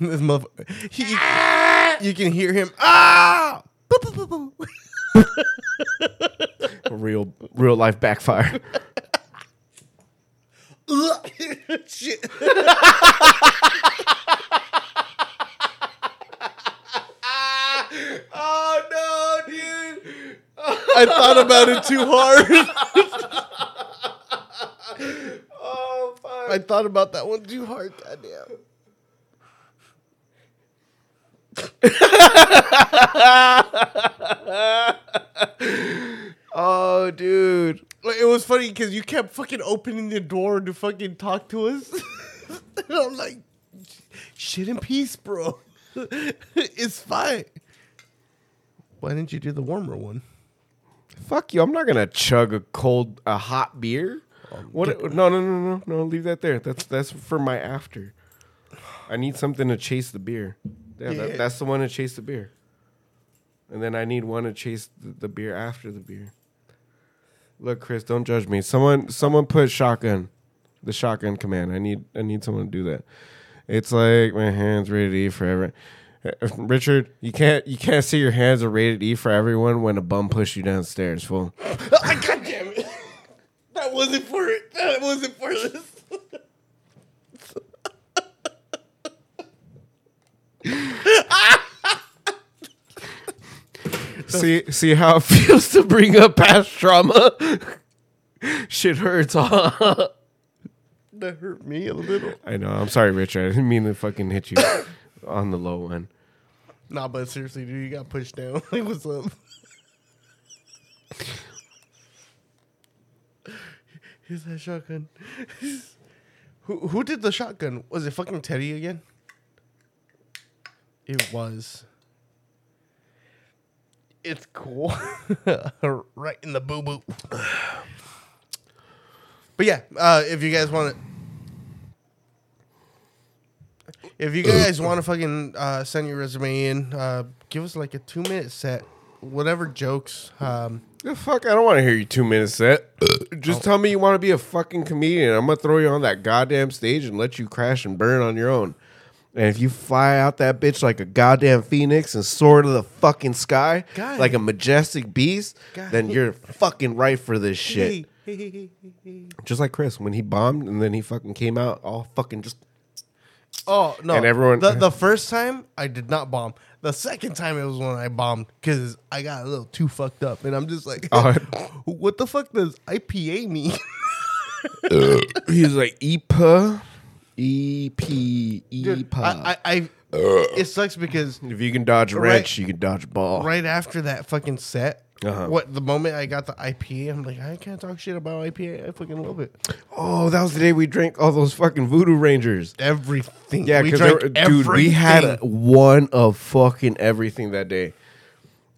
this motherfucker. He, you can hear him ah Boop, boop, boop, boop. real real life backfire. Shit. oh no, dude! I thought about it too hard. Oh fuck! I thought about that one too hard. Goddamn. Oh, dude. Like, it was funny because you kept fucking opening the door to fucking talk to us. and I'm like, shit in peace, bro. it's fine. Why didn't you do the warmer one? Fuck you! I'm not gonna chug a cold, a hot beer. Um, what? No, no, no, no, no. Leave that there. That's that's for my after. I need something to chase the beer. Yeah, Yeah. That, that's the one to chase the beer. And then I need one to chase the, the beer after the beer. Look, Chris, don't judge me. Someone, someone put shotgun, the shotgun command. I need, I need someone to do that. It's like my hands rated E forever. Uh, Richard, you can't, you can't say your hands are rated E for everyone when a bum pushed you downstairs. Fool. Ah, God damn it. That wasn't for it. That wasn't for this. Ah! See see how it feels to bring up past trauma. Shit hurts, huh? That hurt me a little. I know. I'm sorry, Richard. I didn't mean to fucking hit you on the low one. Nah, but seriously, dude, you got pushed down. Like, what's up? Here's that shotgun. who who did the shotgun? Was it fucking Teddy again? It was. It's cool. right in the boo boo. But yeah, uh, if you guys want to. If you guys want to fucking uh, send your resume in, uh, give us like a two minute set, whatever jokes. Um, The fuck, I don't want to hear you two minutes set. Just tell me you want to be a fucking comedian. I'm gonna throw you on that goddamn stage and let you crash and burn on your own. And if you fly out that bitch like a goddamn phoenix and soar to the fucking sky God. like a majestic beast, God. then you're fucking right for this shit. Just like Chris when he bombed and then he fucking came out all fucking just Oh no! And everyone- the, the first time I did not bomb. The second time it was when I bombed because I got a little too fucked up, and I'm just like, Oh. what the fuck does IPA mean? Uh, he was like EPA, EP, Dude, I, I, I it sucks because if you can dodge a Right- wrench, you can dodge ball. right after that fucking set, Uh-huh. what the moment I got the IPA, I'm like, I can't talk shit about IPA. I fucking love it. Oh, that was the day we drank all those fucking Voodoo Rangers. Everything. Yeah, we because drank dude, we had a, everything. one of fucking everything that day.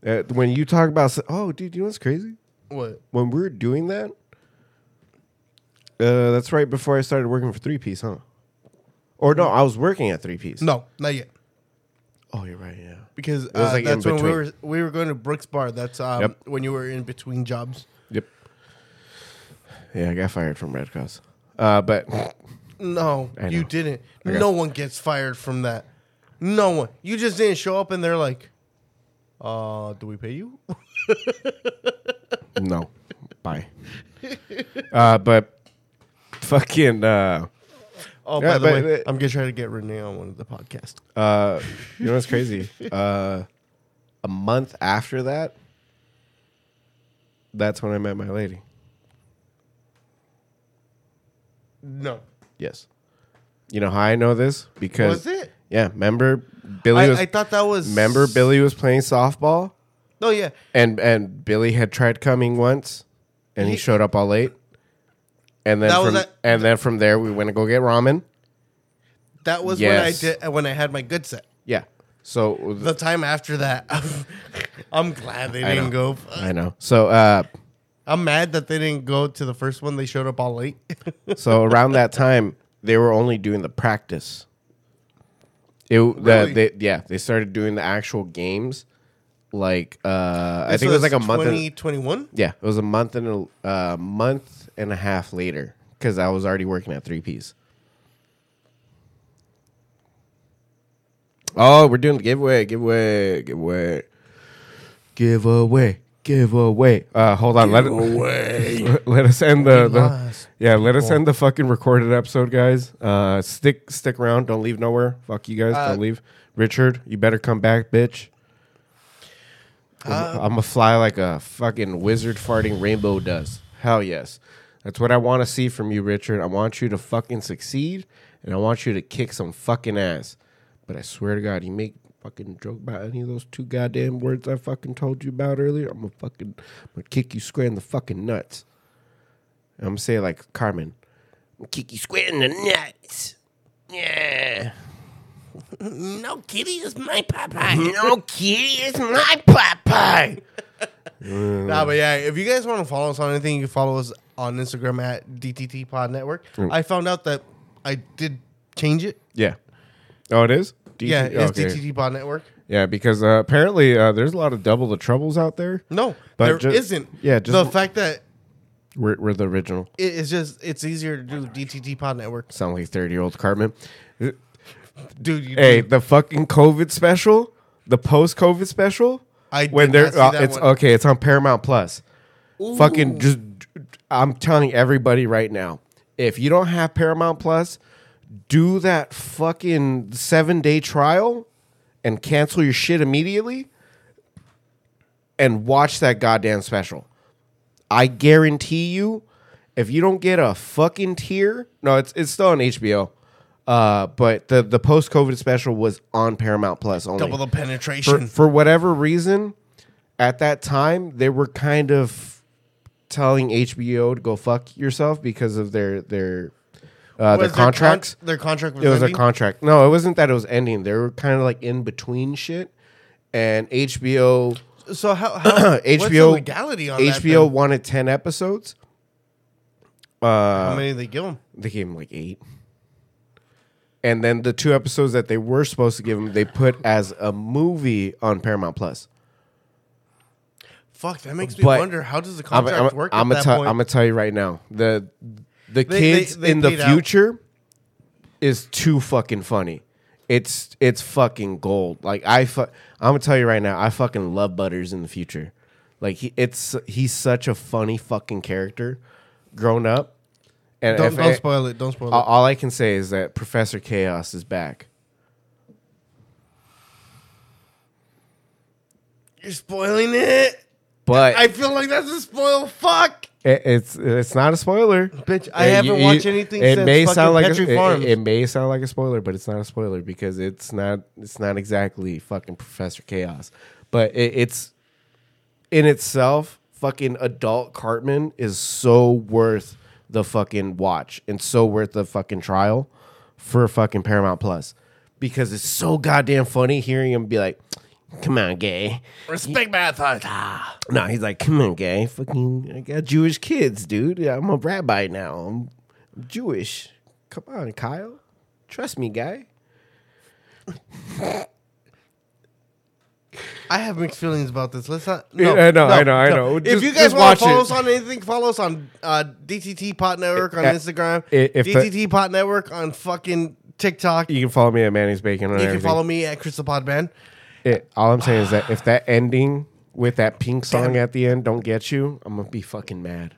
Uh, when you talk about, oh, dude, you know what's crazy? what? When we were doing that, uh, that's right before I started working for Three Piece, huh? Or no, I was working at Three Piece. No, not yet. Oh, you're right. Yeah. Because was uh, like in that's when we were we were going to Brooks Bar. That's um, Yep. when you were in between jobs. Yep. Yeah, I got fired from Red Cross. Uh, but No, I you know. didn't. I got- No one gets fired from that. No one. You just didn't show up, and they're like, "Uh, do we pay you?" no, bye. Uh, but fucking. Uh, Oh, Yeah, by the but- way, I'm gonna try to get Renee on one of the podcasts. Uh, you know what's crazy? Uh, a month after that, that's when I met my lady. No, Yes. You know how I know this? Because Was it? Yeah, remember Billy I, was I thought that was. remember Billy was playing softball Oh yeah, and and Billy had tried coming once and he, He- showed up all late. And then That was from, at- and then from there we went to go get ramen. that was Yes. when I did when I had my good set. Yeah. So The time after that, I'm glad they I didn't go. I know. So uh I'm mad that they didn't go to the first one. They showed up all late. so around that time they were only doing the practice. It Really? they yeah, they started doing the actual games like uh I think it was like a month and, 2021. Yeah, it was a month and a uh, month and a half later because I was already working at Three Piece. Oh, we're doing the giveaway, giveaway, giveaway, giveaway, giveaway. Uh, hold on, let it let us end the, the yeah, let us end the fucking recorded episode, guys. Uh, stick stick around, don't leave nowhere. Fuck you guys, Uh, don't leave. Richard, you better come back, bitch. I'm gonna fly like a fucking wizard farting rainbow does. Hell yes. That's what I want to see from you, Richard. I want you to fucking succeed and I want you to kick some fucking ass. But I swear to God, you make fucking joke about any of those two goddamn words I fucking told you about earlier, I'm gonna fucking I'm gonna kick you square in the fucking nuts. I'm gonna say like Carmen. I'm gonna kick you square in the nuts. Yeah. No, Kitty is my Popeye. No kitty is my Popeye. Nah, but yeah, if you guys want to follow us on anything, you can follow us on Instagram at DTT Pod Network. Mm. I found out that I did change it. Yeah. Oh, it is? DT yeah, it's okay. DTT Pod Network. Yeah, because uh, apparently uh, there's a lot of double the troubles out there. No, But there ju- not yeah, just- the fact that We're, we're the original. it- it's just it's easier to do DTT Pod Network, Sound like 30 year old Cartman. Dude. You Hey, the fucking COVID special, the post COVID special. I when they're uh, it's one. okay, it's on Paramount Plus. Fucking just, I'm telling everybody right now, if you don't have Paramount Plus, do that fucking seven day trial and cancel your shit immediately and watch that goddamn special. I guarantee you, if you don't get a fucking tier, no, it's it's still on HBO. Uh, but the the post COVID special was on Paramount Plus only double the for, penetration. for whatever reason, at that time they were kind of telling HBO to go fuck yourself because of their their uh, their Was con- contracts. their contract was it was a contract. No, it wasn't that it was ending. They were kind of like in between shit, and HBO So how, how HBO legality on that? HBO wanted ten episodes. How Uh, many did they give them? they gave them like eight. And then the two episodes that they were supposed to give him, they put as a movie on Paramount Plus. Fuck, that makes me But wonder how does the contract I'm, work? At gonna that tell. point? Gonna tell you right now. The the They- kids they- they in the paid out. future is too fucking funny. It's it's fucking gold. Like I, fu- I'm gonna tell you right now. I fucking love Butters in the future. Like he, it's he's such a funny fucking character, grown up. And don't, if don't I- spoil it. Don't spoil all, it. all I can say is that Professor Chaos is back. You're spoiling it. But I feel like that's a spoil. Fuck, it, it's it's not a spoiler. bitch. I Uh, haven't you- watched you- anything it since may sound like Petri a, it- Farms. It, it may sound like a spoiler, but it's not a spoiler because it's not it's not exactly fucking Professor Chaos. But it, it's in itself, fucking adult Cartman is so worth the fucking watch and so worth the fucking trial for fucking Paramount Plus because it's so goddamn funny hearing him be like, "Come on, gay." Respect my authority. No, he's like, come on, gay, Fucking, I got Jewish kids, dude. Yeah, I'm a rabbi now. I'm, I'm Jewish. Come on, Kyle. Trust me, guy. I have mixed feelings about this. Let's not. No, Yeah, I know, no, I know, I no. know. If you guys want to watch follow it. us on anything, follow us on uh, DTT Pod Network on Uh, Instagram. if the- DTT Pod Network on fucking TikTok. You You can follow me at Manny's Bacon. Can everything. follow me at Crystal Pod Band. It, all I'm saying is that if that ending with that pink song at the end don't get you, I'm gonna be fucking mad.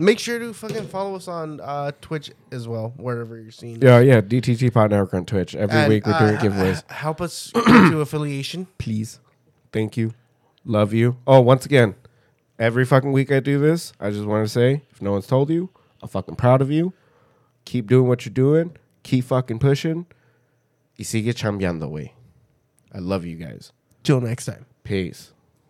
Make sure to fucking follow us on uh, Twitch as well, wherever you're seeing. Yeah, yeah. DTT Pod Network on Twitch every And, week. We're doing uh, giveaways. h- Help us get to affiliation. Please, thank you, love you. Oh, once again, every fucking week I do this. I just want to say, if no one's told you, I'm fucking proud of you. Keep doing what you're doing. Keep fucking pushing. Y sigue chambeando, way. I love you guys. Till next time. Peace.